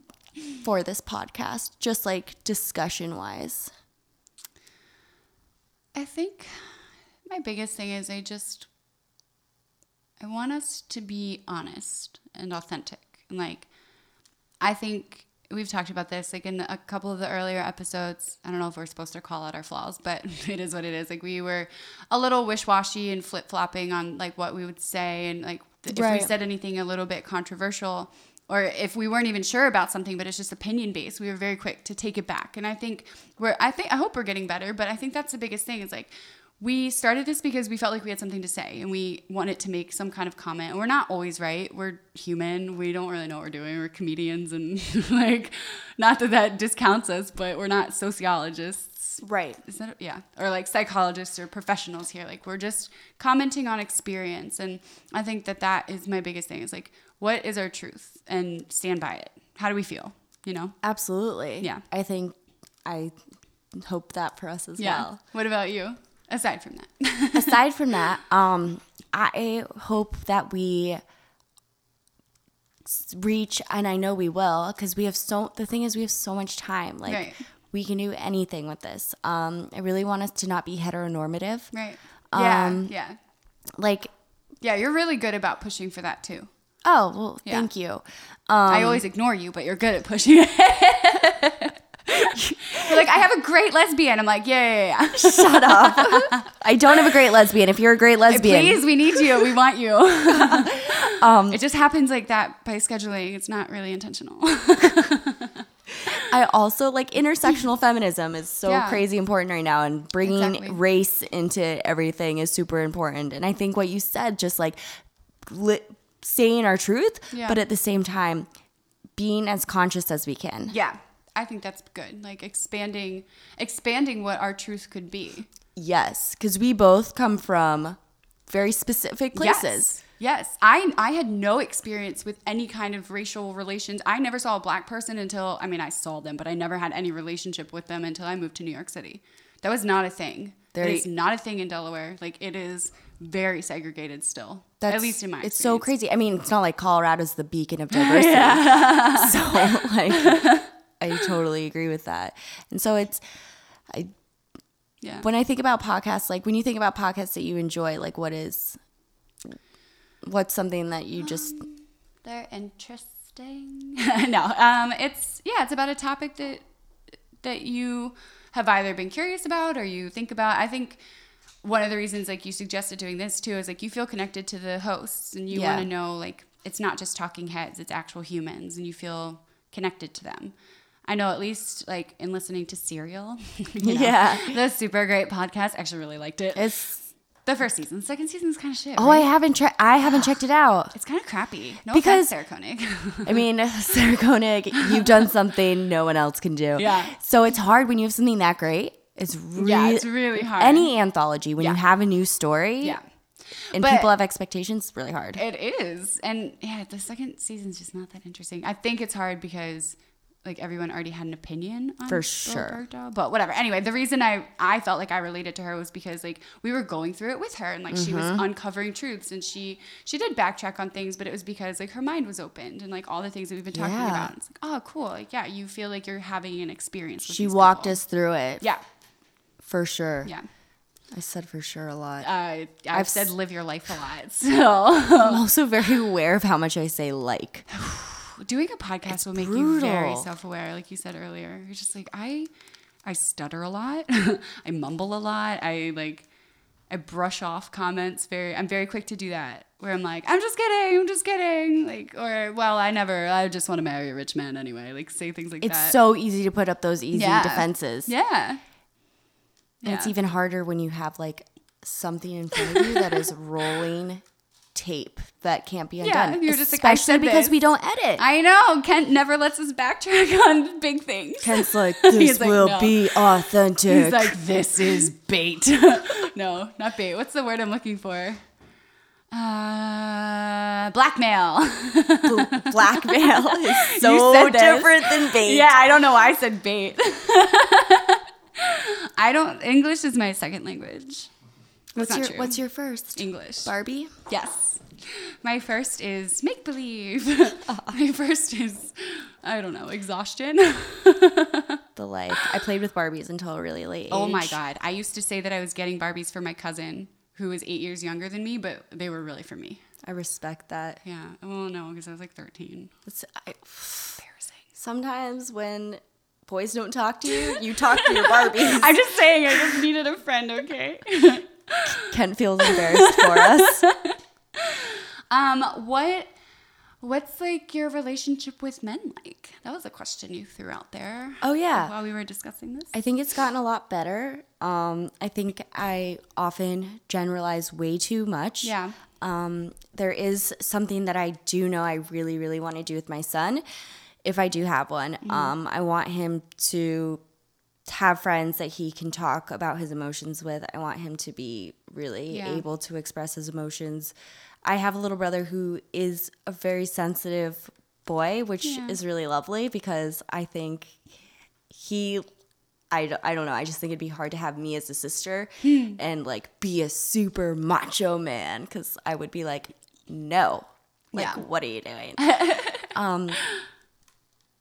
for this podcast, just like discussion wise? I think my biggest thing is I just I want us to be honest and authentic. And like I think we've talked about this like in a couple of the earlier episodes. I don't know if we're supposed to call out our flaws, but it is what it is. Like we were a little wish-washy and flip-flopping on like what we would say and like th- if Right. we said anything a little bit controversial or if we weren't even sure about something but it's just opinion based we were very quick to take it back and i think we're i think i hope we're getting better but i think that's the biggest thing is like we started this because we felt like we had something to say and we wanted to make some kind of comment. And we're not always right. We're human. We don't really know what we're doing. We're comedians and like not that that discounts us but we're not sociologists. Right. is that yeah. Or like psychologists or professionals here. Like we're just commenting on experience and i think that that is my biggest thing. Is like what is our truth? And stand by it. How do we feel? You know? Absolutely. Yeah. I think I hope that for us as yeah. well. what about you aside from that Aside from that, um, I hope that we reach, and I know we will, because we have so. The thing is, we have so much time. Like Right. we can do anything with this. Um, I really want us to not be heteronormative. right yeah Um, yeah like Yeah, you're really good about pushing for that too. oh well Yeah. thank you I always ignore you, but you're good at pushing. you're like, I have a great lesbian. I'm like, yeah, yeah, yeah. shut up i don't have a great lesbian if you're a great lesbian Please, we need you. We want you. um, it just happens like that by scheduling. It's not really intentional. I also like intersectional feminism is so Yeah. crazy important right now, and bringing Exactly. race into everything is super important. And I think what you said, just like li- saying our truth, Yeah. but at the same time, being as conscious as we can. yeah, I think that's good. Like expanding, expanding what our truth could be. Yes, because we both come from very specific places. Yes. Yes. I I had no experience with any kind of racial relations. I never saw a black person until I mean I saw them, but I never had any relationship with them until I moved to New York City. That was not a thing. That Very- not a thing in Delaware. Like it is very segregated still. That's, at least in my It's so crazy. I mean, it's not like Colorado's the beacon of diversity. So like I totally agree with that. And so it's I Yeah. when I think about podcasts, like when you think about podcasts that you enjoy, like what is what's something that you just They're interesting. no, um, it's yeah, it's about a topic that that you have either been curious about or you think about. I think one of the reasons like you suggested doing this too is like you feel connected to the hosts and you Yeah. want to know like it's not just talking heads, it's actual humans and you feel connected to them. I know at least like in listening to Serial, you know, Yeah. the super great podcast. I actually really liked it. it's the first season, second season is kind of shit. oh I haven't checked I haven't checked it out. it's kind of crappy. No Because- offense, Sarah Koenig. I mean, Sarah Koenig, you've done something no one else can do. Yeah. So it's hard when you have something that great. It's really, Yeah, it's really hard. Any anthology, when you have a new story yeah. and But- people have expectations, really hard. It is. And yeah, the second season's just not that interesting. I think it's hard because like everyone already had an opinion on For sure. But whatever. Anyway, the reason I I felt like I related to her was because like we were going through it with her and like she Mm-hmm. was uncovering truths and she she did backtrack on things, but it was because like her mind was opened and like all the things that we've been talking Yeah. about. It's like, oh cool. Like yeah, you feel like you're having an experience with she walked people. us through it. Yeah. For sure. Yeah. I said for sure a lot. Uh, I've, I've said live your life a lot. So I'm also very aware of how much I say like. doing a podcast will make you very self-aware like you said earlier you're just like i i stutter a lot i mumble a lot i like i brush off comments very i'm very quick to do that where i'm like i'm just kidding i'm just kidding like or well i never i just want to marry a rich man anyway like say things like that. It's so easy to put up those easy Yeah. defenses. yeah And it's even harder when you have like something in front of you that is rolling tape that can't be Yeah, undone. you're just like, I especially said because this. we don't edit. i know kent never lets us backtrack on big things Kent's like, this He's like, will "No." be authentic. He's like, this is bait. no, not bait. What's the word I'm looking for? Uh, blackmail. blackmail is so different than bait. yeah, I don't know why I said bait. I don't. English is my second language. What's your true. What's your first? English. Barbie. Yes. My first is make believe. my first is, I don't know, exhaustion. The life. I played with Barbies until really late age. Oh my god! I used to say that I was getting Barbies for my cousin, who was eight years younger than me, but they were really for me. I respect that. Yeah. Well, no, because I was like thirteen. It's, I, Embarrassing. sometimes when boys don't talk to you, you talk to your Barbies. I'm just saying. I just needed a friend. Okay. Kent feels embarrassed for us. um. What? What's like your relationship with men like? That was a question you threw out there. Oh, yeah. While we were discussing this. I think it's gotten a lot better. Um, I think I often generalize way too much. Yeah. Um, there is something that I do know I really, really want to do with my son, if I do have one. Mm-hmm. Um, I want him to have friends that he can talk about his emotions with. I want him to be really Yeah. able to express his emotions. I have a little brother who is a very sensitive boy, which Yeah. is really lovely because I think he I, don't- I don't know. I just think it'd be hard to have me as a sister Hmm. and like be a super macho man because I would be like, no, like Yeah. what are you doing? um,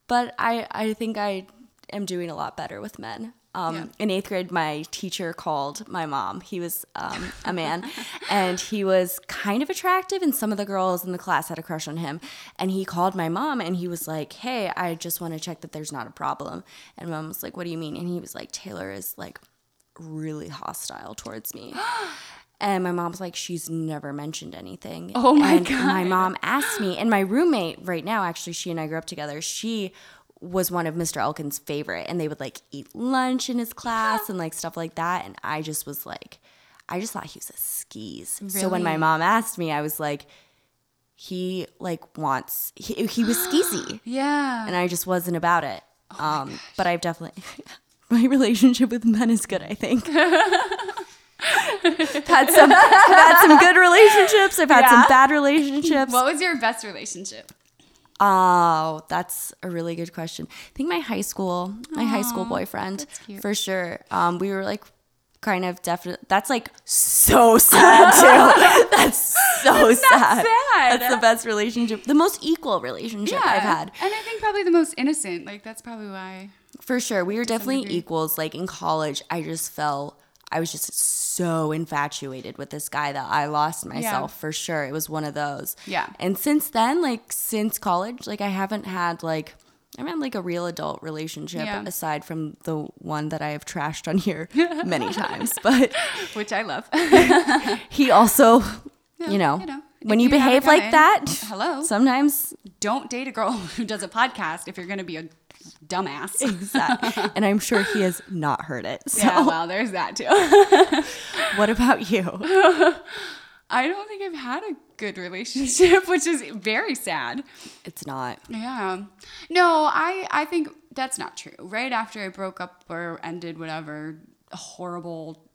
but I I think I am doing a lot better with men. Um, Yeah. In eighth grade, my teacher called my mom. He was um, a man, and he was kind of attractive, and some of the girls in the class had a crush on him. And he called my mom, and he was like, "Hey, I just want to check that there's not a problem." And mom was like, "What do you mean?" And he was like, "Taylor is like really hostile towards me." And my mom's like, she's never mentioned anything. Oh my and My mom asked me, and my roommate right now, actually, she and I grew up together. She was one of Mr. Elkin's favorite, and they would like eat lunch in his class and like stuff like that. And I just was like, I just thought he was a skis. So when my mom asked me, I was like, he like wants he, he was skeezy, Yeah. and I just wasn't about it. um, but I've definitely my relationship with men is good. I think. I've had some I've had some good relationships. I've had some bad relationships. what was your best relationship? Oh, that's a really good question. I think my high school, my high school boyfriend, for sure. Um, we were like kind of definitely. That's like so sad too. that's so sad. sad. That's the best relationship, the most equal relationship I've had And I think probably the most innocent. Like that's probably why. for sure. We were definitely equals. Like in college, I just felt. I was just so infatuated with this guy that I lost myself for sure. It was one of those. Yeah. And since then, like since college, like I haven't had like I haven't had like a real adult relationship Yeah. aside from the one that I have trashed on here many times. But Which I love. he also, you know, you know, when you you behave like that, Hello? sometimes Don't date a girl who does a podcast if you're gonna be a dumbass. exactly. and I'm sure he has not heard it. So, Yeah, well, there's that too. what about you? I don't think I've had a good relationship, which is very sad. It's not. Yeah. No, I I think that's not true. Right after I broke up or ended whatever horrible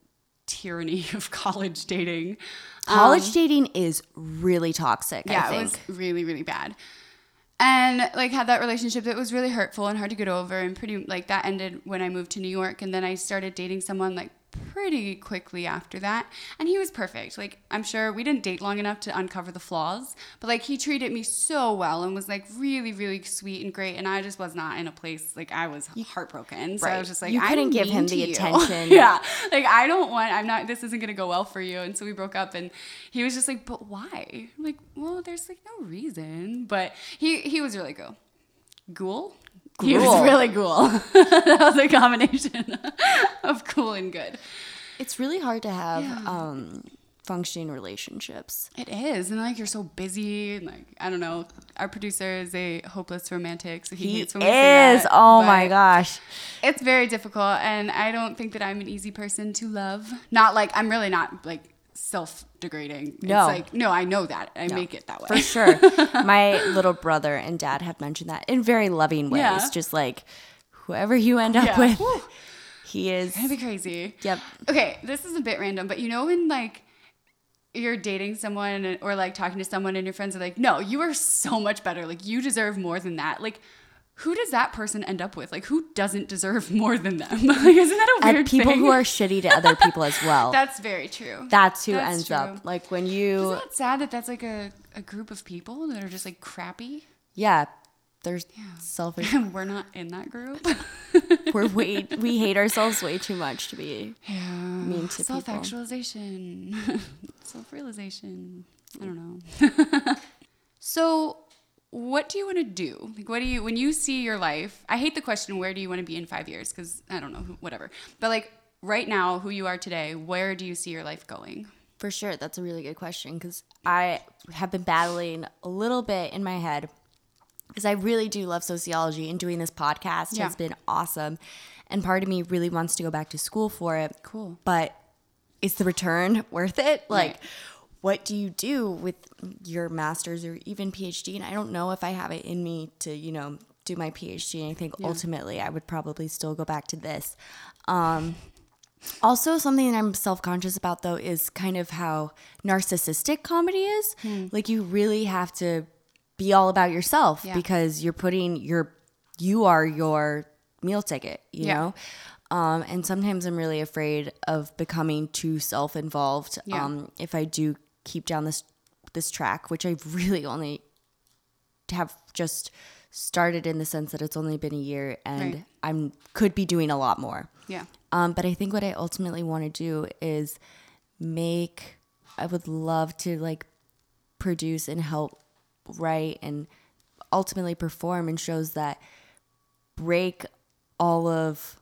tyranny of college dating. College dating is really toxic. Um, yeah, I it was really, really bad. And like had that relationship that was really hurtful and hard to get over and pretty like that ended when I moved to New York and then I started dating someone like pretty quickly after that and he was perfect. Like I'm sure we didn't date long enough to uncover the flaws, but like he treated me so well and was like really really sweet and great and I just was not in a place like I was heartbroken. So I was just like You I'm couldn't give him the attention. yeah. Like I don't want I'm not this isn't going to go well for you and so we broke up and he was just like but why? I'm like well there's like no reason, but he he was really cool. Ghoul? He was really cool. that was a combination of cool and good. It's really hard to have um, functioning relationships. It is, and like you're so busy, and like I don't know. Our producer is a hopeless romantic, so he, hates when we say that, Oh my but gosh. it's very difficult, and I don't think that I'm an easy person to love. Not like I'm really not like self-degrading. No. it's like no, I know that. I make it that way For sure. My little brother and dad have mentioned that in very loving ways. Yeah. Just like whoever you end up Yeah. with, he is. That'd be crazy. Yep. Okay, this is a bit random, but you know when like you're dating someone or like talking to someone and your friends are like, "No, you are so much better. Like you deserve more than that." Like who does that person end up with? Like who doesn't deserve more than them? like isn't that a weird thing? And people thing? who are shitty to other people as well. That's very true. That's who That's ends true. up. Like when you, Isn't that sad that that's like a, a group of people that are just like crappy? yeah, there's selfish. We're not in that group. We're way, we hate ourselves way too much to be yeah. mean to people. Self actualization, self realization. I don't know. so, what do you want to do? Like, what do you, when you see your life? I hate the question, where do you want to be in five years? Because I don't know, whatever. But like, right now, who you are today, where do you see your life going? For sure. That's a really good question because I have been battling a little bit in my head because I really do love sociology and doing this podcast Yeah. has been awesome. And part of me really wants to go back to school for it. Cool. But is the return worth it? Like, Right. What do you do with your master's or even PhD? And I don't know if I have it in me to, you know, do my PhD. And I think ultimately I would probably still go back to this. Um, also, something that I'm self conscious about though is kind of how narcissistic comedy is. Hmm. Like, you really have to be all about yourself Yeah. because you're putting your, you are your meal ticket, you Yeah. know? Um, and sometimes I'm really afraid of becoming too self involved Yeah. um, if I do keep down this this track, which I've really only have just started in the sense that it's only been a year and Right. I'm could be doing a lot more. Yeah. Um, but I think what I ultimately want to do is make. I would love to like produce and help write and ultimately perform in shows that break all of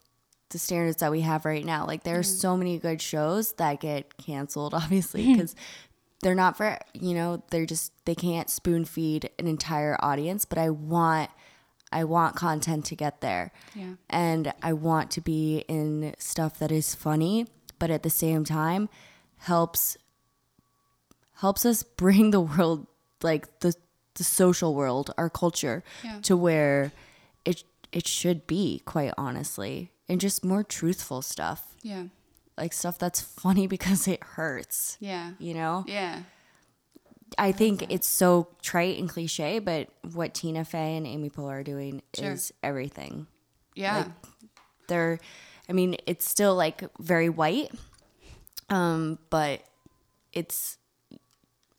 the standards that we have right now. Like there are so many good shows that get canceled, obviously, because they're not for you know they're just they can't spoon feed an entire audience. But I want I want content to get there, Yeah. and I want to be in stuff that is funny, but at the same time helps helps us bring the world like the the social world, our culture, Yeah. to where it it should be, quite honestly, and just more truthful stuff, Yeah. Like stuff that's funny because it hurts. Yeah. You know, Yeah. I think it's so trite and cliche, but what Tina Fey and Amy Poehler are doing Sure. is everything. Yeah. Like, They're, I mean, it's still like very white, um, but it's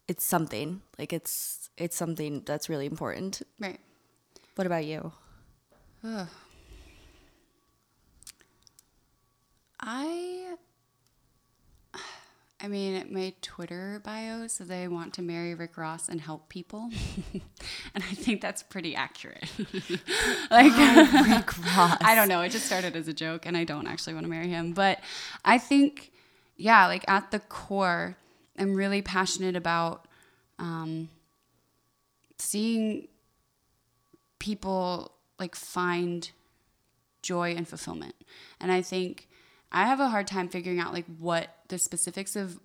it's something like it's it's something that's really important. right. What about you? I I mean, my Twitter bio says I want to marry Rick Ross and help people. and I think that's pretty accurate. like Rick Ross. I don't know, it just started as a joke and I don't actually want to marry him, but I think yeah, like at the core, I'm really passionate about um seeing people like find joy and fulfillment. And I think I have a hard time figuring out like what the specifics of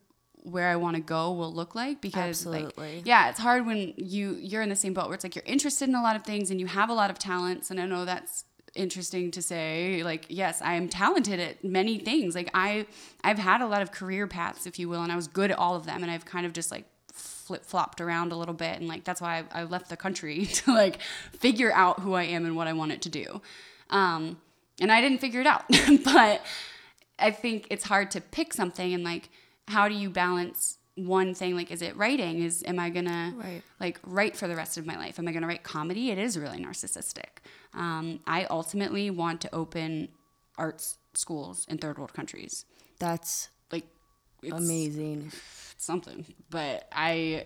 where I want to go will look like because Absolutely. like yeah, it's hard when you you're in the same boat where it's like you're interested in a lot of things and you have a lot of talents and I know that's interesting to say like yes i am talented at many things like i i've had a lot of career paths if you will and i was good at all of them and i've kind of just like flip flopped around a little bit and like that's why I, I left the country to like figure out who I am and what I wanted to do. Um, and I didn't figure it out, but I think it's hard to pick something and like how do you balance one thing like is it writing is am I gonna Right. like write for the rest of my life am I gonna write comedy it is really narcissistic um, I ultimately want to open arts schools in third world countries That's like it's, amazing. something. But I,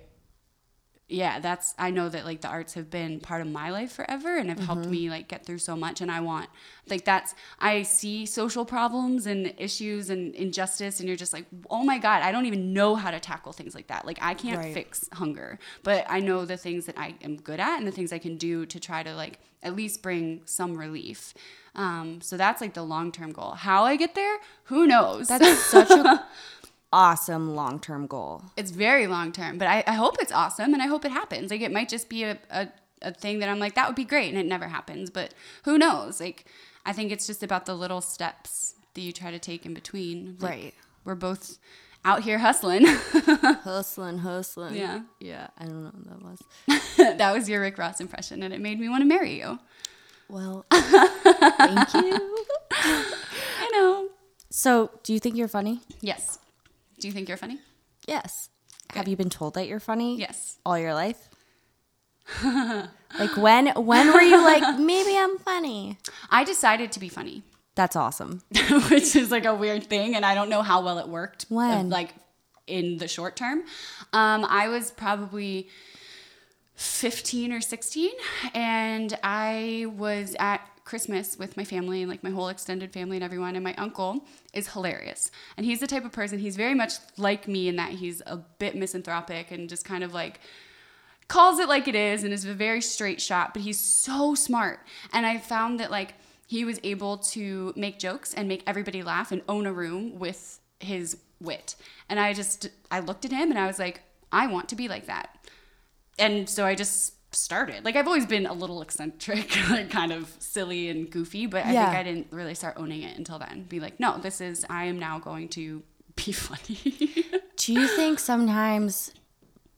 yeah, that's I know that like the arts have been part of my life forever and have helped me like get through so much. And I want like that's I see social problems and issues and injustice, and you're just like, oh my god, I don't even know how to tackle things like that. Like I can't Right. fix hunger, but I know the things that I am good at and the things I can do to try to like at least bring some relief. Um, so that's like the long term goal. How I get there, who knows? That's such a awesome long term goal. it's very long term, but I, I hope it's awesome and I hope it happens. Like it might just be a, a, a thing that I'm like, that would be great and it never happens. But who knows? Like I think it's just about the little steps that you try to take in between. Like, Right. We're both out here hustling. Hustling, hustling. Yeah. Yeah. I don't know what that was. that was your Rick Ross impression and it made me want to marry you. Well, thank you. I know. So, do you think you're funny? Yes. Do you think you're funny? Yes. Have you been told that you're funny? Yes. All your life? like when when were you like maybe I'm funny? I decided to be funny. That's awesome. which is like a weird thing, and I don't know how well it worked. uh, When? like in the short term, um, I was probably fifteen or sixteen, and I was at Christmas with my family like my whole extended family and everyone. And my uncle is hilarious, and he's the type of person. He's very much like me in that he's a bit misanthropic and just kind of like calls it like it is and is a very straight shot, but he's so smart. And I found that like he was able to make jokes and make everybody laugh and own a room with his wit. And I just I looked at him and I was like, I want to be like that. And so I just started. Like I've always been a little eccentric, like kind of silly and goofy, but I Yeah. think I didn't really start owning it until then. Be like, no, this is I am now going to be funny. Do you think sometimes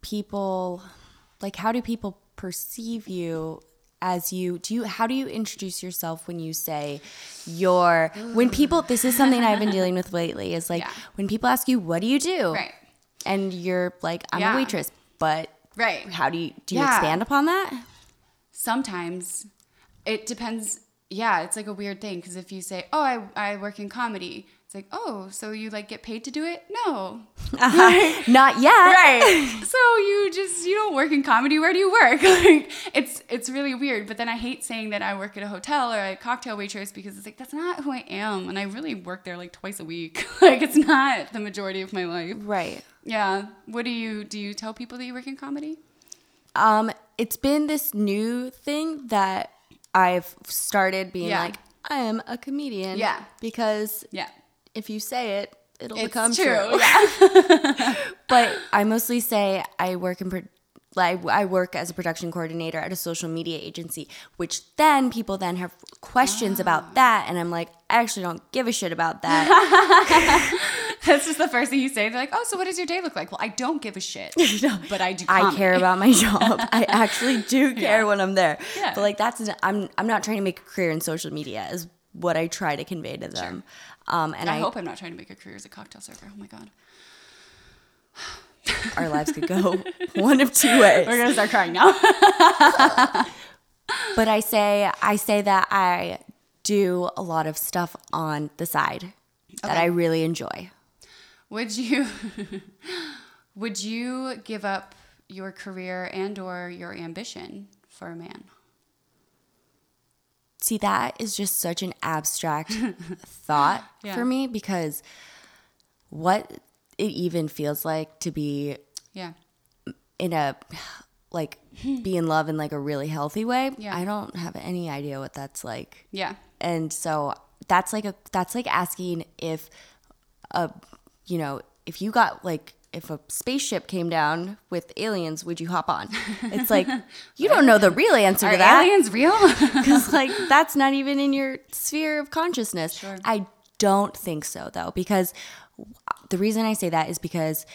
people like how do people perceive you as you do you how do you introduce yourself when you say you're when people this is something I've been dealing with lately is like Yeah. when people ask you what do you do? right. And you're like I'm Yeah. a waitress, but Right. how do you do you Yeah. expand upon that? sometimes it depends. Yeah, it's like a weird thing because if you say, "Oh, I I work in comedy," it's like, "Oh, so you like get paid to do it?" No, Not yet. right. so you just you don't work in comedy. Where do you work? like it's it's really weird. But then I hate saying that I work at a hotel or a cocktail waitress because it's like that's not who I am, and I really work there like twice a week. like it's not the majority of my life. Right. Yeah. What do you do? You tell people that you work in comedy? Um, it's been this new thing that I've started being Yeah. like, I am a comedian. Yeah. Because Yeah. if you say it, it'll It's become true. true. Yeah. But I mostly say I work in. Pro- like I work as a production coordinator at a social media agency, which then people then have questions Ah. about that, and I'm like, I actually don't give a shit about that. That's just the first thing you say. They're like, "Oh, so what does your day look like?" Well, I don't give a shit, but I do. I care about my job. I actually do care Yeah. when I'm there. Yeah. But like that's I'm I'm not trying to make a career in social media is what I try to convey to them. Um, and I, I, hope I'm not trying to make a career as a cocktail server. Oh my god, our lives could go one of two ways. we're gonna start crying now. But I say I say that I do a lot of stuff on the side that I really enjoy. Would you would you give up your career and or your ambition for a man? See, that is just such an abstract thought Yeah. for me because what it even feels like to be Yeah. in a like be in love in like a really healthy way. Yeah. I don't have any idea what that's like. Yeah. And so that's like a that's like asking if a you know, if you got like if a spaceship came down with aliens, would you hop on? It's like you don't know the real answer Are to that aliens real? because like that's not even in your sphere of consciousness. Sure. I don't think so though, because the reason I say that is because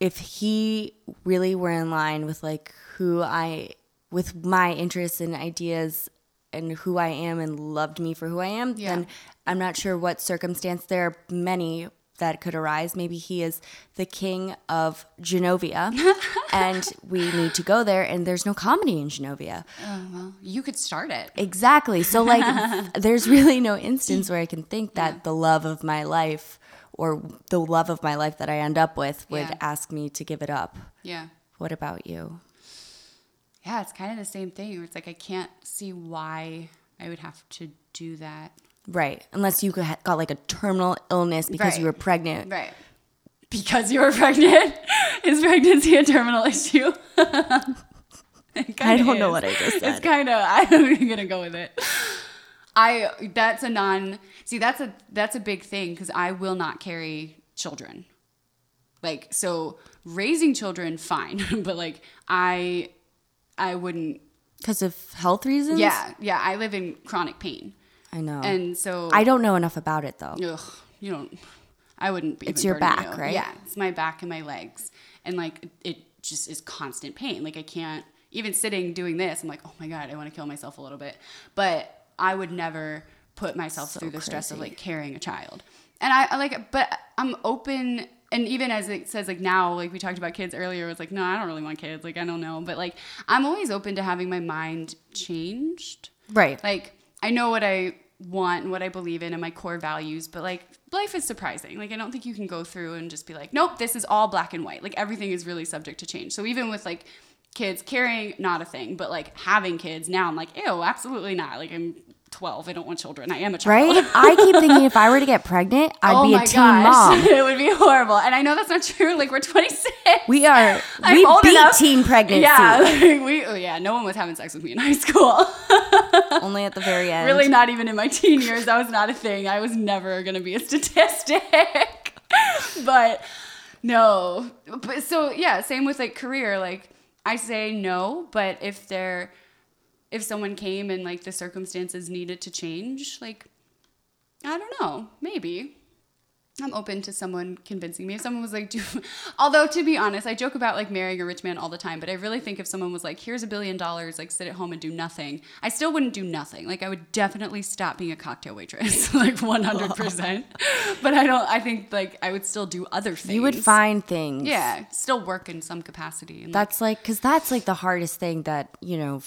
if he really were in line with like who I with my interests and ideas and who I am and loved me for who I am, Yeah. then I'm not sure what circumstance there are many that could arise. Maybe he is the king of Genovia and we need to go there and there's no comedy in Genovia. Oh, you could start it. Exactly. So like there's really no instance where I can think that the love of my life or the love of my life that I end up with would Yeah. ask me to give it up. Yeah. What about you? Yeah, it's kind of the same thing. It's like I can't see why I would have to do that. Right. Unless you got got, like a terminal illness because you were pregnant. Right. Because you were pregnant. Is pregnancy a terminal issue? I don't know what I just said. It's kind of. I'm gonna go with it. I. That's a non. See, that's a that's a big thing because I will not carry children. Like so, raising children, fine, but like I, I wouldn't. Because of health reasons? Yeah, yeah. I live in chronic pain, I know. and so I don't know enough about it though. Ugh, you don't. I wouldn't. Be It's your back, you. right? Yeah, it's my back and my legs, and like it just is constant pain. Like I can't even sitting doing this. I'm like, oh my god, I want to kill myself a little bit. But I would never put myself So through the stress of like carrying a child. And I, I like, but I'm open. And even as it says, like now, like we talked about kids earlier, it's like, no, I don't really want kids. Like I don't know, but like I'm always open to having my mind changed Right. like I know what I want and what I believe in and my core values, but like life is surprising. Like I don't think you can go through and just be like, nope, this is all black and white. Like everything is really subject to change. So even with like kids carrying, not a thing, but like having kids now, I'm like, ew, absolutely not. Like I'm 12. I don't want children. I am a child. Right? I keep thinking if I were to get pregnant, I'd oh be a teen gosh. mom. it would be horrible. And I know that's not true. Like we're 26. We are I'm we old beat enough. teen pregnancy. Yeah, like, we. Oh yeah, no one was having sex with me in high school. Only at the very end. really not even in my teen years that was not a thing i was never going to be a statistic but no but so yeah same with like career like i say no but if there if someone came and like the circumstances needed to change like i don't know maybe I'm open to someone convincing me. If someone was like, do, although to be honest, I joke about like marrying a rich man all the time, but I really think if someone was like, here's a billion dollars, like sit at home and do nothing, I still wouldn't do nothing. Like I would definitely stop being a cocktail waitress, like 100%. but I don't, I think like I would still do other things. you would find things. yeah, still work in some capacity. And, That's like, because that's like the hardest thing that, you know,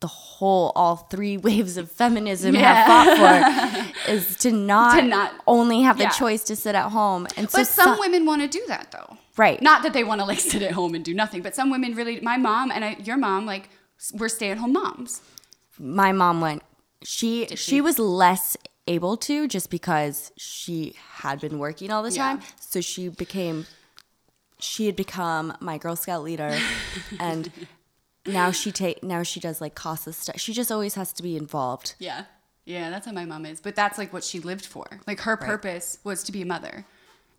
the whole all three waves of feminism Yeah. have fought for is to not, To not- only have the yeah. choice to sit at home. And so But some so- women want to do that though. Right. Not that they want to like sit at home and do nothing, but some women really. My mom and I, your mom, like, were stay-at-home moms. my mom went she, she was less able to just because she had been working all the Yeah. time so she became she had become my girl scout leader and now she take now she does like CASA stuff she just always has to be involved Yeah. Yeah, that's how my mom is. But that's like what she lived for. Like her purpose was to be a mother.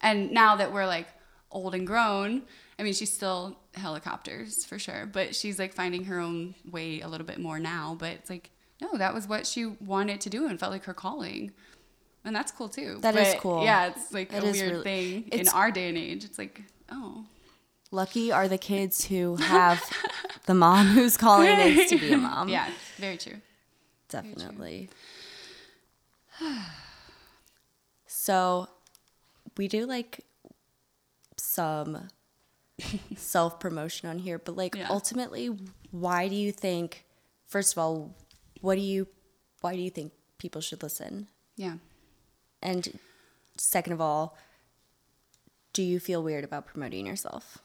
And now that we're like old and grown, I mean, she's still helicopters for sure, but she's like finding her own way a little bit more now. But it's like, no, that was what she wanted to do and felt like her calling. And that's cool too. That is But, cool. Yeah, it's like That a weird really- thing in our day and age. It's like, oh. Lucky are the kids who have the mom who's calling it to be a mom Yeah, very true. definitely so we do like some self promotion on here but like Yeah. ultimately why do you think first of all what do you why do you think people should listen Yeah. and second of all do you feel weird about promoting yourself.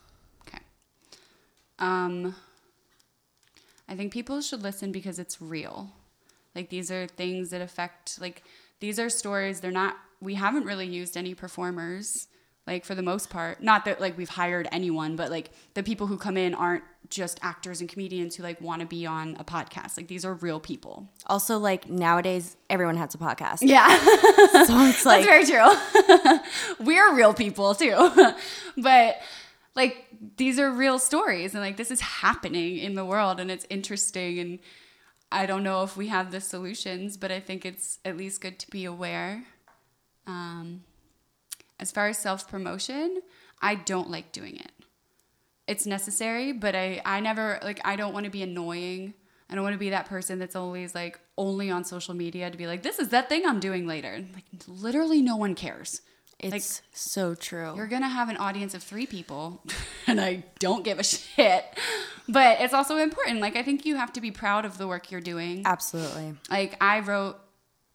Um, I think people should listen because it's real. Like these are things that affect. Like these are stories. They're not. We haven't really used any performers. Like for the most part, not that like we've hired anyone, but like the people who come in aren't just actors and comedians who like want to be on a podcast. Like these are real people. also like nowadays everyone has a podcast Yeah. so it's like That's very true. We're real people too. but like these are real stories and like this is happening in the world and it's interesting and I don't know if we have the solutions, but I think it's at least good to be aware. Um, as far as self promotion, I don't like doing it. It's necessary, but I, I never like I don't want to be annoying. I don't want to be that person that's always like only on social media to be like, this is that thing I'm doing later. Like literally no one cares. It's so true You're gonna have an audience of three people, and I don't give a shit. But it's also important. Like I think you have to be proud of the work you're doing. absolutely Like I wrote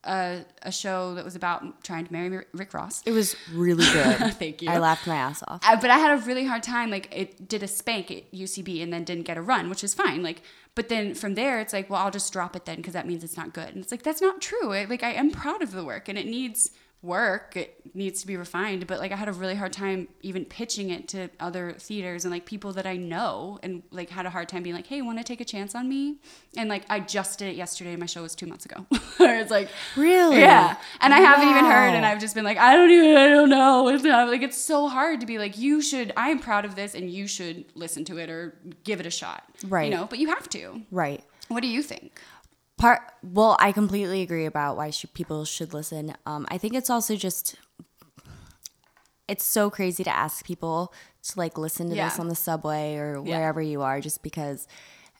a, a show that was about trying to marry Rick Ross. It was really good. Thank you. I laughed my ass off. Uh, but I had a really hard time. Like it did a spank at UCB and then didn't get a run, which is fine. Like, but then from there, it's like, well, I'll just drop it then because that means it's not good. And it's like that's not true. I, like I am proud of the work and it needs work. It needs to be refined. But like I had a really hard time even pitching it to other theaters and like people that I know and like had a hard time being like, hey, want to take a chance on me? And like I just did it yesterday. My show was two months ago. It's like Really? yeah. And I haven't even heard, and I've just been like, I don't even, I don't know what's happening. Like, it's so hard to be like, you should, I am proud of this, and you should listen to it or give it a shot. Right. You know, but you have to. Right. What do you think? Part well, I completely agree about why should, people should listen. Um, I think it's also just it's so crazy to ask people to like listen to this on the subway or Yeah. wherever you are, just because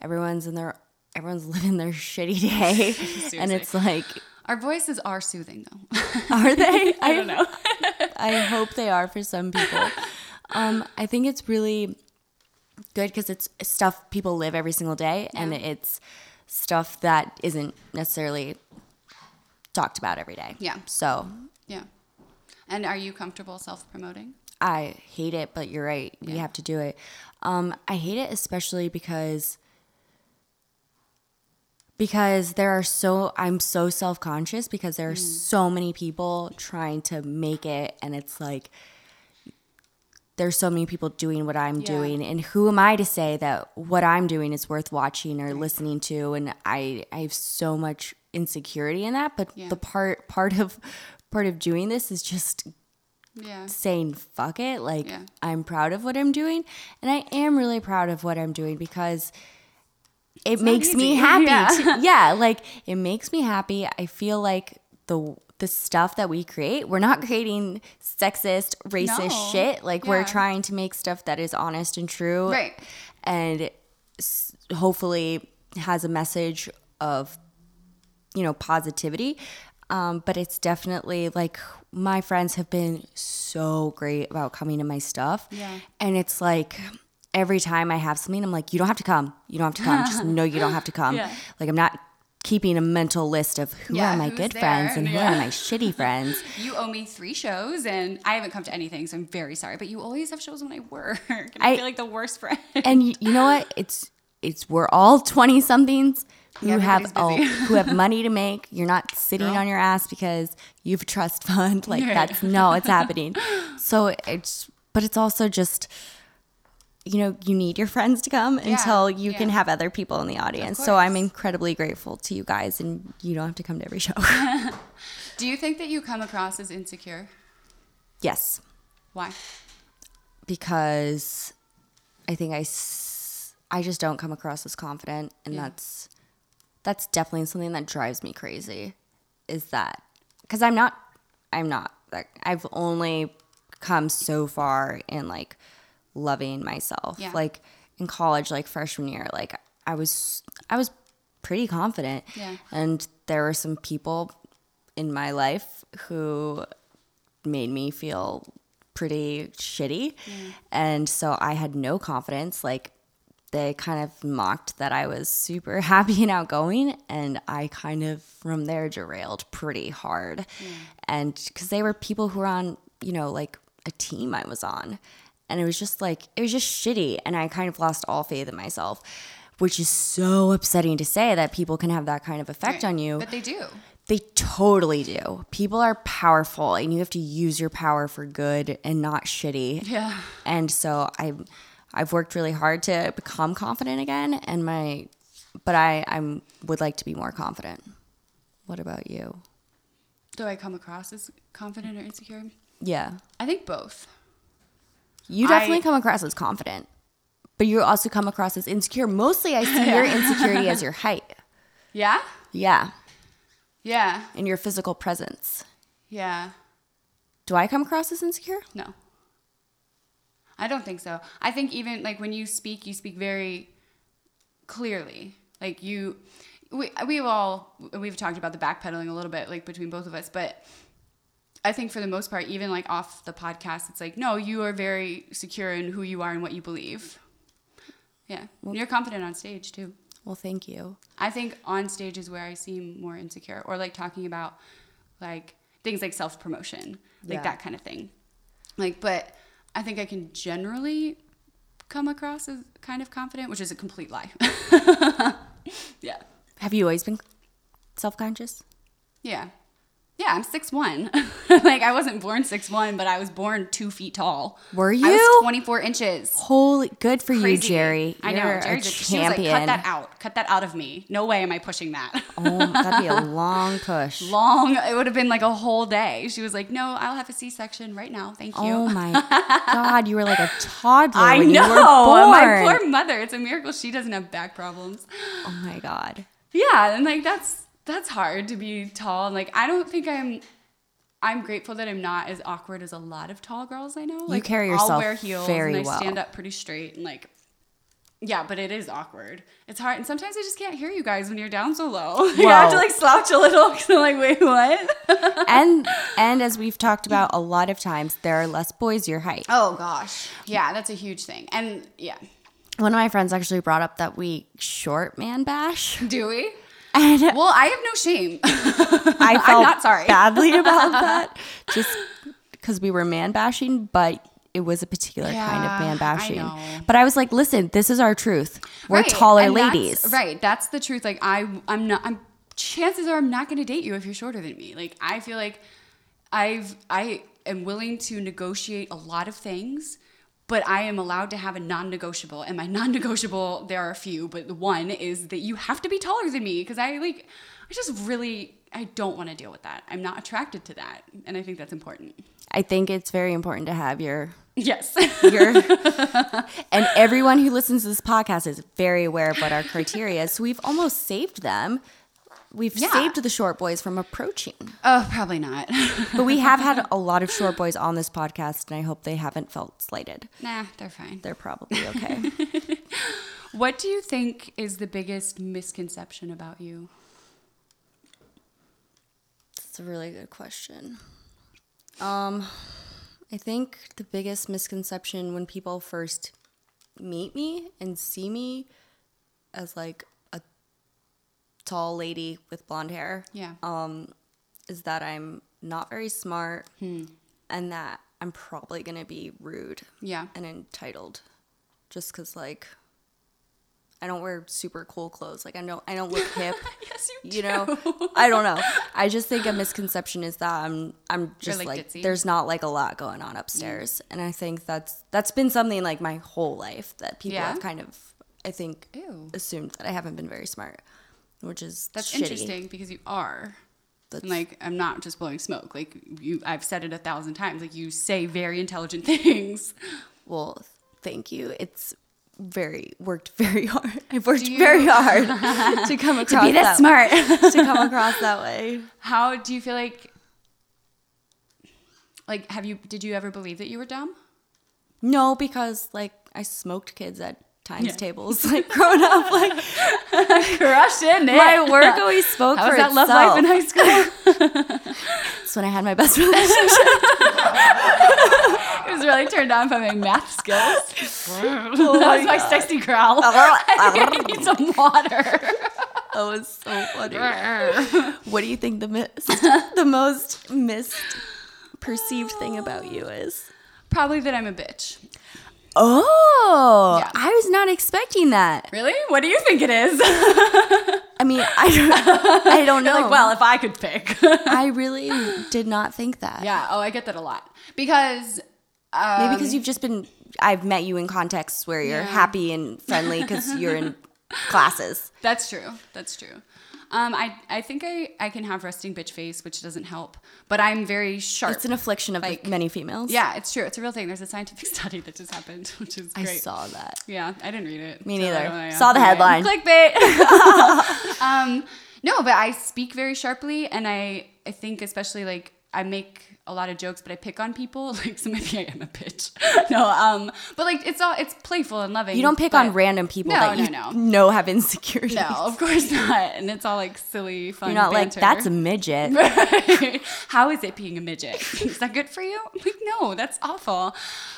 everyone's in their everyone's living their shitty day, and it's like, Our voices are soothing, though. are they? I don't know. I hope they are for some people. Um, I think it's really good because it's stuff people live every single day, and it's stuff that isn't necessarily talked about every day. Yeah. So yeah. And are you comfortable self promoting? I hate it, but you're right. We Yeah. have to do it. Um, I hate it especially because because there are so I'm so self conscious because there are so many people trying to make it, and it's like there's so many people doing what I'm Yeah. doing, and who am I to say that what I'm doing is worth watching or listening to? And I I have so much insecurity in that, but Yeah. the part part of part of doing this is just Yeah. saying fuck it like Yeah. i'm proud of what i'm doing and i am really proud of what i'm doing because it not makes me happy to- yeah like it makes me happy i feel like the the stuff that we create we're not creating sexist racist No. shit like we're trying to make stuff that is honest and true Right. and hopefully has a message of you know positivity um, but it's definitely like my friends have been so great about coming to my stuff Yeah. and it's like every time I have something, I'm like, you don't have to come. You don't have to come. Just know you don't have to come. Yeah. Like I'm not keeping a mental list of who Yeah, are my good there, friends and who are my shitty friends. You owe me three shows, and I haven't come to anything, so I'm very sorry. But you always have shows when I work. And I, I- feel like the worst friend. And you, you know what? It's it's we're all 20 somethings who Yeah, have everybody's a, who have money to make. You're not sitting Girl. on your ass because you have a trust fund. Like Right. that's no, it's happening. So it's but it's also just you know, you need your friends to come Yeah, until you can have other people in the audience. So I'm incredibly grateful to you guys and you don't have to come to every show. Do you think that you come across as insecure? yes. Why? because I think I, s- I just don't come across as confident, and Yeah. that's that's definitely something that drives me crazy. Is that because I'm not I'm not like I've only come so far in like loving myself. Yeah. Like in college, like freshman year, like I was I was pretty confident, Yeah. and there were some people in my life who made me feel pretty shitty. And so I had no confidence. Like they kind of mocked that I was super happy and outgoing. And I kind of from there derailed pretty hard. And because they were people who were on, you know, like a team I was on. And it was just like, it was just shitty. And I kind of lost all faith in myself, which is so upsetting to say that people can have that kind of effect Right. on you. But they do. They totally do. People are powerful and you have to use your power for good and not shitty. Yeah. And so I I've worked really hard to become confident again and my but I I'm would like to be more confident. What about you? Do I come across as confident or insecure? Yeah. I think both. You definitely I- come across as confident. But you also come across as insecure. Mostly I see your insecurity as your height. Yeah? Yeah. Yeah. And your physical presence. Yeah. Do I come across as insecure? No. I don't think so. I think even like when you speak, you speak very clearly. Like you, we we've all we've talked about the backpedaling a little bit, like between both of us, but I think for the most part, even like off the podcast, it's like no, you are very secure in who you are and what you believe. Yeah, you're confident on stage too. Well, thank you. I think on stage is where I seem more insecure, or like talking about like things like self promotion, like Yeah. that kind of thing. Like, but I think I can generally come across as kind of confident, which is a complete lie. yeah, Have you always been self-conscious? yeah, yeah. I'm six one. like I wasn't born six one, but I was born two feet tall. Were I you? was 24 inches. Holy, good for you, Crazy. Jerry. I know. You're Jerry a just, she was like, champion. cut that out. Cut that out of me. No way am I pushing that. oh, that'd be a long push. long. It would have been like a whole day. She was like, "No, I'll have a C-section right now. Thank you." Oh my god, you were like a toddler I when know. you were born. My poor mother. It's a miracle she doesn't have back problems. oh my god. Yeah, and like that's that's hard to be tall. And like I don't think I'm. I'm grateful that I'm not as awkward as a lot of tall girls I know. Like carry I'll wear heels very and I well. stand up pretty straight and like. Yeah, but it is awkward. It's hard, and sometimes I just can't hear you guys when you're down so low. you have to like slouch a little. Cause I'm like, wait, what? And and as we've talked about a lot of times, there are less boys your height. Oh gosh. Yeah, that's a huge thing. And yeah. One of my friends actually brought up that we short man bash, Do we? And Well, I have no shame. I I'm not sorry. badly about that, just because we were man bashing, but. It was a particular kind of man bashing. know. But I was like, listen, this is our truth. We're Right, taller and that's- ladies. Right. That's the truth. Like I I'm not I'm chances are I'm not gonna date you if you're shorter than me. Like I feel like I've I am willing to negotiate a lot of things, but I am allowed to have a non-negotiable. And my non-negotiable, there are a few, but the one is that you have to be taller than me because I like I just really I don't want to deal with that. I'm not attracted to that. And I think that's important. I think it's very important to have your Yes. your and everyone who listens to this podcast is very aware of what our criteria is. So we've almost saved them. We've Yeah. saved the short boys from approaching. oh, probably not. But we have had a lot of short boys on this podcast, and I hope they haven't felt slighted. nah, they're fine. They're probably okay. What do you think is the biggest misconception about you? That's a really good question. Um, I think the biggest misconception when people first meet me and see me as like tall lady with blonde hair Yeah. um, is that I'm not very smart Hmm. and that I'm probably going to be rude yeah. and entitled just because, like, I don't wear super cool clothes. Like, I don't, I don't look hip. Yes, you, you know i don't know i just think a misconception is that i'm i'm just like, like, there's not like a lot going on upstairs and i think that's that's been something like my whole life that people Yeah? have kind of i think Ew. assumed that i haven't been very smart which is That's shitty. interesting because you are. That's- And like I'm not just blowing smoke. Like you I've said it a thousand times. Like you say very intelligent things. well thank you it's very worked very hard i've worked you- very hard to come across Be that that smart. to come across that way How do you feel like like have you did you ever believe that you were dumb? no because like i smoked kids at times Yeah. tables like growing up like Crushed in it. my work always spoke How for was that itself. love life in high school? That's when I had my best relationship. It was really turned on by my math skills. Oh that was my sexy growl. I need some water. That was so funny. what do you think the mis- the most misperceived thing about you is? Probably that I'm a bitch. Oh, Yeah. I was not expecting that. Really? What do you think it is? I mean, I don't, I don't know. Like, well, if I could pick. I really did not think that. yeah. Oh, I get that a lot because um, Maybe because you've just been. I've met you in contexts where you're Yeah. happy and friendly because you're in classes. That's true. That's true. Um, I I think I I can have resting bitch face, which doesn't help. But I'm very sharp. It's an affliction of Like- many females. yeah, it's true. It's a real thing. There's a scientific study that just happened, which is I saw that. Yeah, I didn't read it. Me so neither. I don't know, yeah. Saw the headline. Clickbait. um, no, but I speak very sharply, and I I think especially like I make a lot of jokes, but I pick on people. Like so maybe I am a bitch. no, um, but like it's all it's playful and loving. You don't pick on random people No, that no, you no. know have insecurities. No, of course not. And it's all like silly, fun. You're not like that's a midget. How is it being a midget? Is that good for you? Like, no, that's awful.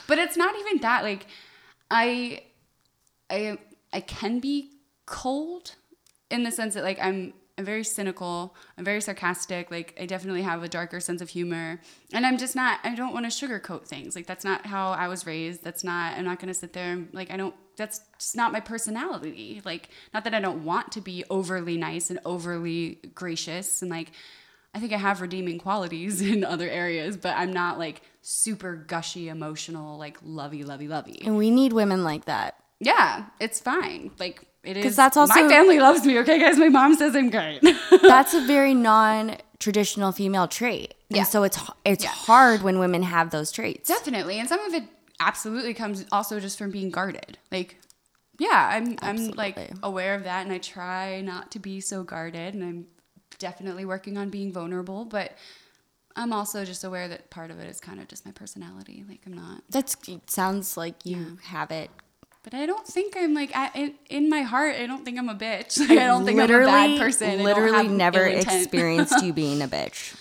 But it's not even that. Like, I, I, I can be cold in the sense that like I'm, I'm very cynical. I'm very sarcastic. Like, I definitely have a darker sense of humor, and I'm just not. I don't want to sugarcoat things. Like, that's not how I was raised. That's not. I'm not gonna sit there and like I don't. That's just not my personality. Like, not that I don't want to be overly nice and overly gracious and like. I think I have redeeming qualities in other areas, but I'm not like super gushy, emotional, like lovey, lovey, lovey. And we need women like that. Yeah, it's fine. Like it is. 'Cause that's also- my family loves me. Okay, guys, my mom says I'm great. That's a very non-traditional female trait. And Yeah. so it's it's Yeah. hard when women have those traits. Definitely, and some of it absolutely comes also just from being guarded. Like, yeah, I'm I'm like aware of that, and I try not to be so guarded, and I'm definitely working on being vulnerable, but. I'm also just aware that part of it is kind of just my personality. Like I'm not That's it sounds like you have it. But I don't think I'm like I, in, in my heart. I don't think I'm a bitch. Like, I don't think I'm a bad person. Literally never experienced you being a bitch.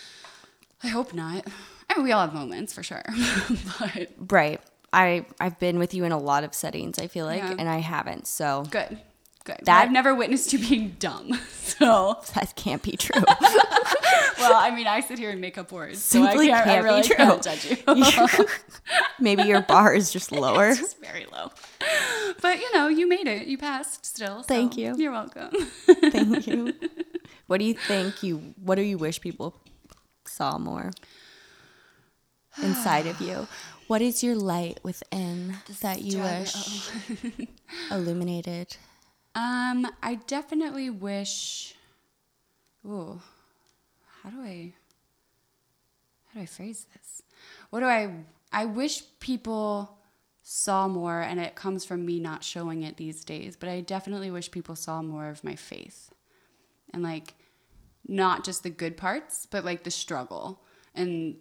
I hope not. I mean, we all have moments for sure. but Right. I I've been with you in a lot of settings. I feel like, Yeah. and I haven't. So good, good. That- I've never witnessed you being dumb. So that can't be true. well, I mean, I sit here and make up words, so I can't, can't be really true. can't judge you. Maybe your bar is just lower. it's just very low. But you know, you made it. You passed still. so Thank you. You're welcome. Thank you. What do you think you what do you wish people saw more inside of you? What is your light within that you wish illuminated? Um, I definitely wish. Ooh, how do I? How do I phrase this? What do I? I wish people saw more, and it comes from me not showing it these days. But I definitely wish people saw more of my faith, and like, not just the good parts, but like the struggle and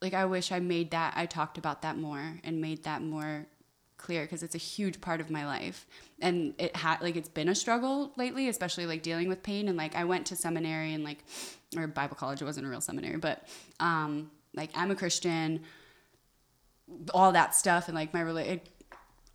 like I wish I made that I talked about that more and made that more clear because it's a huge part of my life and it had like it's been a struggle lately especially like dealing with pain and like I went to seminary and like or Bible college it wasn't a real seminary but um like I'm a Christian all that stuff and like my rela-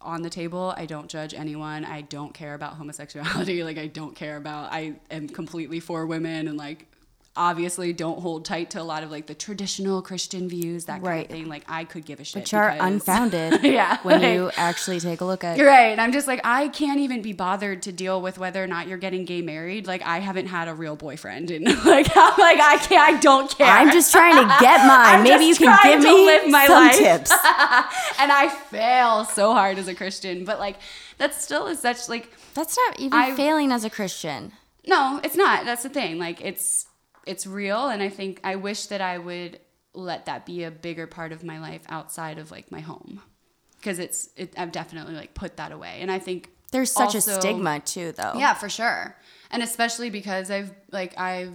on the table. I don't judge anyone. I don't care about homosexuality. Like I don't care about. I am completely for women and like obviously don't hold tight to a lot of like the traditional Christian views that kind Right. of thing. Like I could give a shit. Which are because- unfounded Yeah, when like- you actually take a look at You're right. And I'm just like, I can't even be bothered to deal with whether or not you're getting gay married. Like, I haven't had a real boyfriend. And like, I'm like, I can't, I don't care. I'm just trying to get mine. Maybe you can give me live my some life. tips. and I fail so hard as a Christian. But like, that still is such like, That's not even I- failing as a Christian. no, it's not. That's the thing. Like, it's, it's real. And I think I wish that I would let that be a bigger part of my life outside of like my home. Cause it's, it, I've definitely like put that away. And I think There's such a stigma too, though. Yeah, for sure. And especially because I've like I've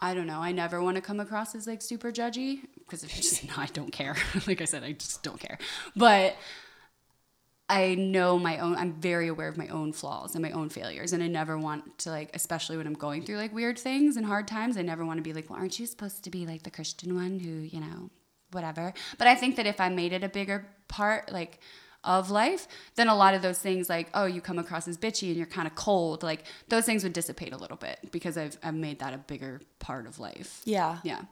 I don't know, I never want to come across as like super judgy because it's just no, I don't care. like I said, I just don't care. But I know my own I'm very aware of my own flaws and my own failures and I never want to like especially when I'm going through like weird things and hard times, I never want to be like, "Well, aren't you supposed to be like the Christian one who, you know, whatever." But I think that if I made it a bigger part like of life, then a lot of those things like, oh, you come across as bitchy and you're kind of cold, like those things would dissipate a little bit because I've I've made that a bigger part of life. Yeah. Yeah.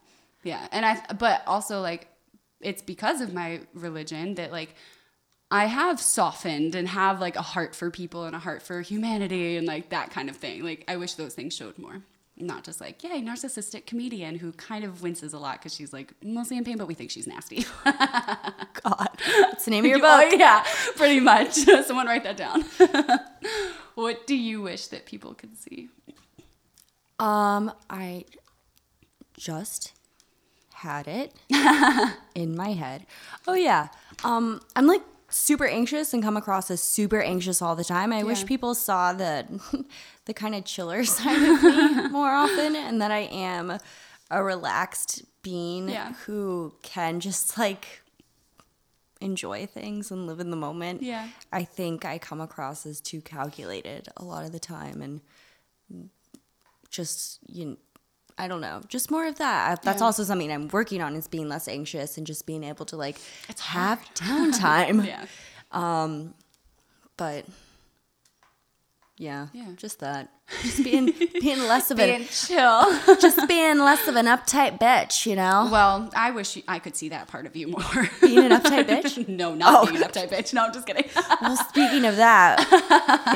Yeah. And I but also like it's because of my religion that like I have softened and have like a heart for people and a heart for humanity and like that kind of thing. Like I wish those things showed more. Not just like, yay, narcissistic comedian who kind of winces a lot because she's like mostly in pain, but we think she's nasty. God. What's the name of your You- oh, book. yeah, pretty much. Someone write that down. what do you wish that people could see? Um, I just had it in my head. Oh yeah. Um, I'm like super anxious and come across as super anxious all the time. I wish people saw the the kind of chiller side of me more often and that I am a relaxed being Yeah. who can just like enjoy things and live in the moment. Yeah. I think I come across as too calculated a lot of the time and just you know, I don't know, just more of that. That's Yeah. also something I'm working on is being less anxious and just being able to like it's have downtime. Yeah. Um, But yeah, Yeah. just that. Just being being less of Being an chill. just being less of an uptight bitch, you know? well, I wish you, I could see that part of you more. Being an uptight bitch? no, not Oh. being an uptight bitch. No, I'm just kidding. Well, speaking of that,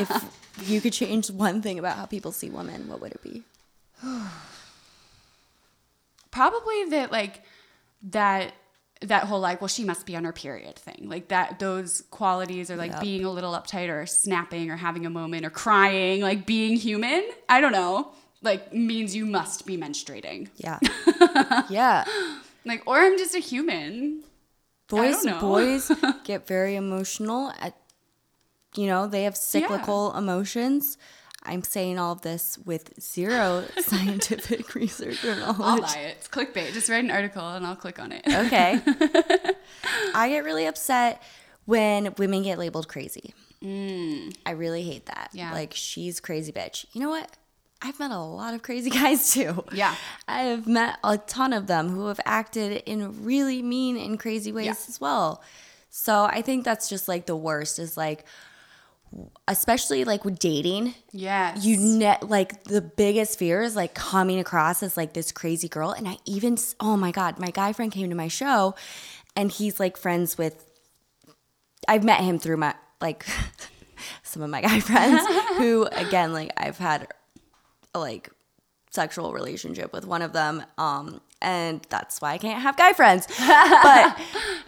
if you could change one thing about how people see women, what would it be? Probably that like that that whole like well she must be on her period thing like that those qualities are like Yep. being a little uptight or snapping or having a moment or crying like being human i don't know like means you must be menstruating Yeah. yeah. like or i'm just a human Boys don't know. boys get very emotional at you know, they have cyclical emotions. I'm saying all of this with zero scientific research or i'll knowledge. buy it it's clickbait just write an article and i'll click on it Okay. I get really upset when women get labeled crazy. I really hate that. Mm. Yeah. Like, she's crazy bitch. You know what? I've met a lot of crazy guys too. Yeah. I have met a ton of them who have acted in really mean and crazy ways Yeah. as well. So I think that's just like the worst is like, especially like with dating, Yeah. you net like the biggest fear is like coming across as like this crazy girl. And i even oh my god my guy friend came to my show and he's like friends with i've met him through my like some of my guy friends who again like i've had a like sexual relationship with one of them um and that's why i can't have guy friends. But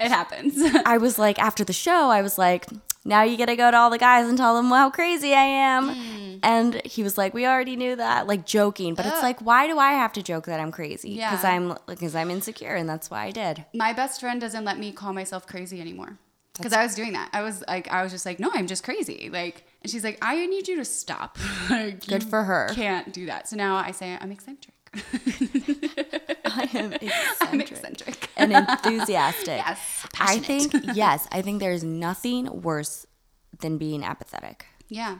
it happens. I was like, after the show, I was like, now you gotta go to all the guys and tell them how crazy I am. Hmm. And he was like, we already knew that, like joking. But it's like, why do I have to joke that I'm crazy? Yeah. Because I'm because I'm insecure, and that's why I did. my best friend doesn't let me call myself crazy anymore because I was doing that. I was like, I was just like, no, I'm just crazy. Like, and she's like, I need you to stop. like, Good for her. Can't do that. So now I say I'm eccentric. I am eccentric. I'm eccentric. and enthusiastic. Yes, I think yes, I think there's nothing worse than being apathetic yeah,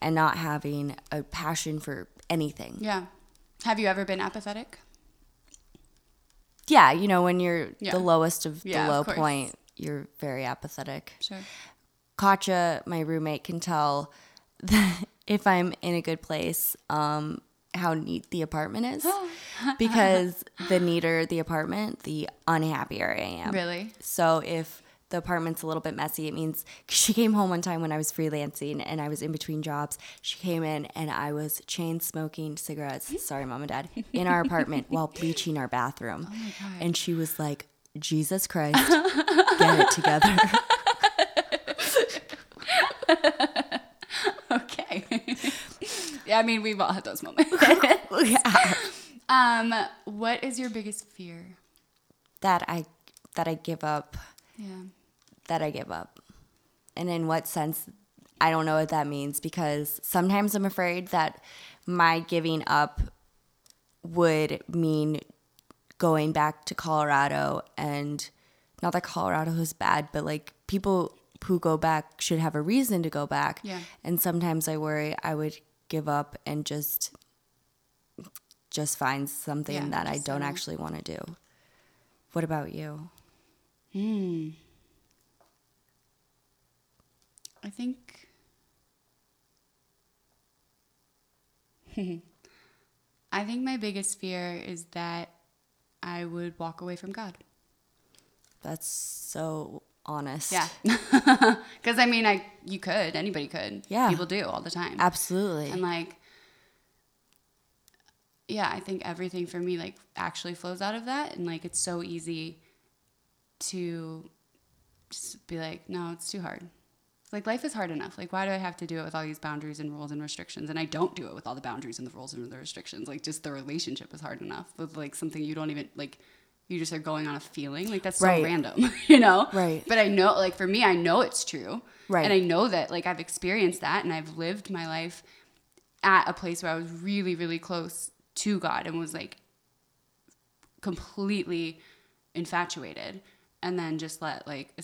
and not having a passion for anything. yeah. Have you ever been apathetic? Yeah, you know, when you're Yeah. the lowest of Yeah, the low course. point, you're very apathetic. Sure. Katja, my roommate, can tell that if I'm in a good place, um, how neat the apartment is. because the neater the apartment, the unhappier I am. Really? So if the apartment's a little bit messy, it means 'cause she came home one time when I was freelancing and I was in between jobs. She came in and I was chain smoking cigarettes. Sorry, mom and dad, in our apartment while bleaching our bathroom. Oh and she was like, Jesus Christ, get it together. Okay. Yeah, I mean, we've all had those moments. yeah. um, what is your biggest fear? That I that I give up. Yeah. that I give up. And in what sense, I don't know what that means because sometimes I'm afraid that my giving up would mean going back to Colorado and not that Colorado is bad, but like people who go back should have a reason to go back. Yeah. And sometimes I worry I would give up and just just find something Yeah, that I don't actually want to do. What about you? Hmm. I think. I think my biggest fear is that I would walk away from God. That's so honest. Yeah. Because I mean, I you could, anybody could. Yeah. People do all the time. Absolutely. And like, yeah, I think everything for me like actually flows out of that, and like it's so easy to just be like, no, it's too hard. Like life is hard enough. Like why do I have to do it with all these boundaries and rules and restrictions? And I don't do it with all the boundaries and the rules and the restrictions. Like just the relationship is hard enough with like something you don't even like. You just are going on a feeling like that's so Right. random, you know. Right. But I know, like for me, I know it's true. Right. And I know that like I've experienced that and I've lived my life at a place where I was really, really close to God and was like completely infatuated and then just let like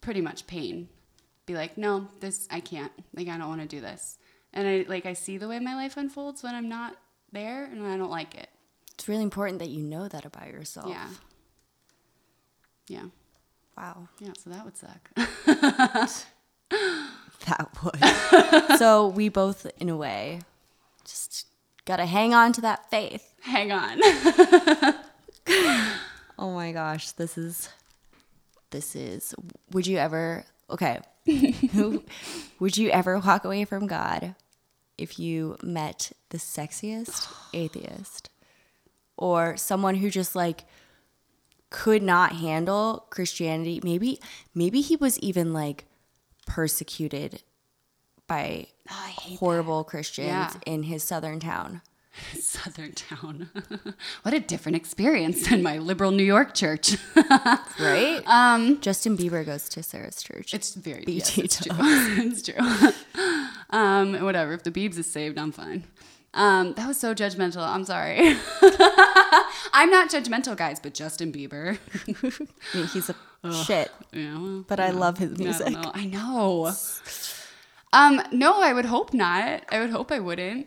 pretty much pain be like, no, this I can't. Like I don't want to do this. And I like I see the way my life unfolds when I'm not there and I don't like it. It's really important that you know that about yourself. Yeah. Yeah. Wow. Yeah, so that would suck. That would. so we both, in a way, just gotta hang on to that faith. Hang on. Oh my gosh, this is, this is. Would you ever? Okay. would you ever walk away from God if you met the sexiest atheist or someone who just like could not handle Christianity? Maybe, maybe he was even like persecuted by horrible Christians Yeah. in his southern town. Southern town. what a different experience than my liberal New York church. Right? Um, Justin Bieber goes to Sarah's church. It's very BT yes, it's true. it's true. um, whatever. If the Beebs is saved, I'm fine. Um, that was so judgmental. I'm sorry. I'm not judgmental, guys, but Justin Bieber. I mean, he's a shit, yeah, well, but I love his music. don't know. I know. Um, no, I would hope not. I would hope I wouldn't.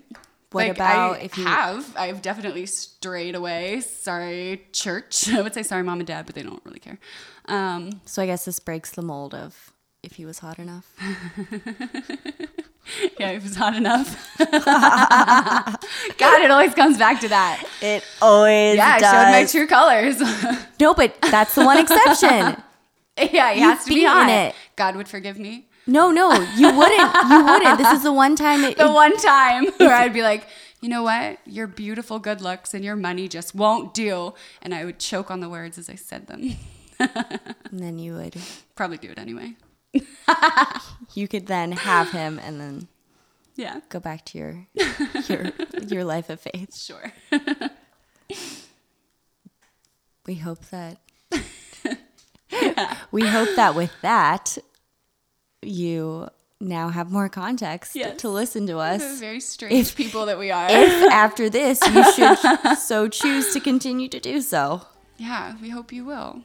What Like, about I if you- have? I've definitely strayed away. Sorry, church. I would say sorry, mom and dad, but they don't really care. Um, So I guess this breaks the mold of if he was hot enough. yeah, if it was hot enough. God, it always comes back to that. It always Yeah, I showed my true colors. No, but that's the one exception. yeah, he You've has to be beaten hot. it. God would forgive me. No, no, you wouldn't. You wouldn't. This is the one time it, the it- one time where I'd be like, you know what? Your beautiful good looks and your money just won't do. And I would choke on the words as I said them. and then you would Probably do it anyway. you could then have him and then Yeah, go back to your your your life of faith. sure. We hope that we hope that with that you now have more context Yes. to listen to us. Very strange people that we are. If after this you should so choose to continue to do so. yeah, we hope you will.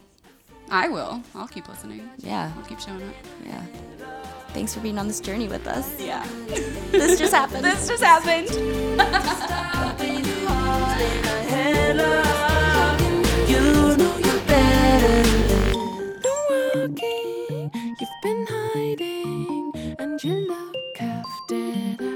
I will. I'll keep listening. Yeah. I'll keep showing up. Yeah. Thanks for being on this journey with us. Yeah. this just happened. This just happened. You've been hiding, and you look half dead.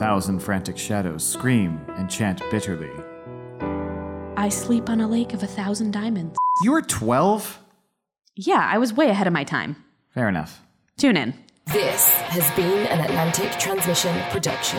A thousand frantic shadows scream and chant bitterly. I sleep on a lake of a thousand diamonds. You were 12? Yeah, I was way ahead of my time. Fair enough. Tune in. This has been an Atlantic Transmission production.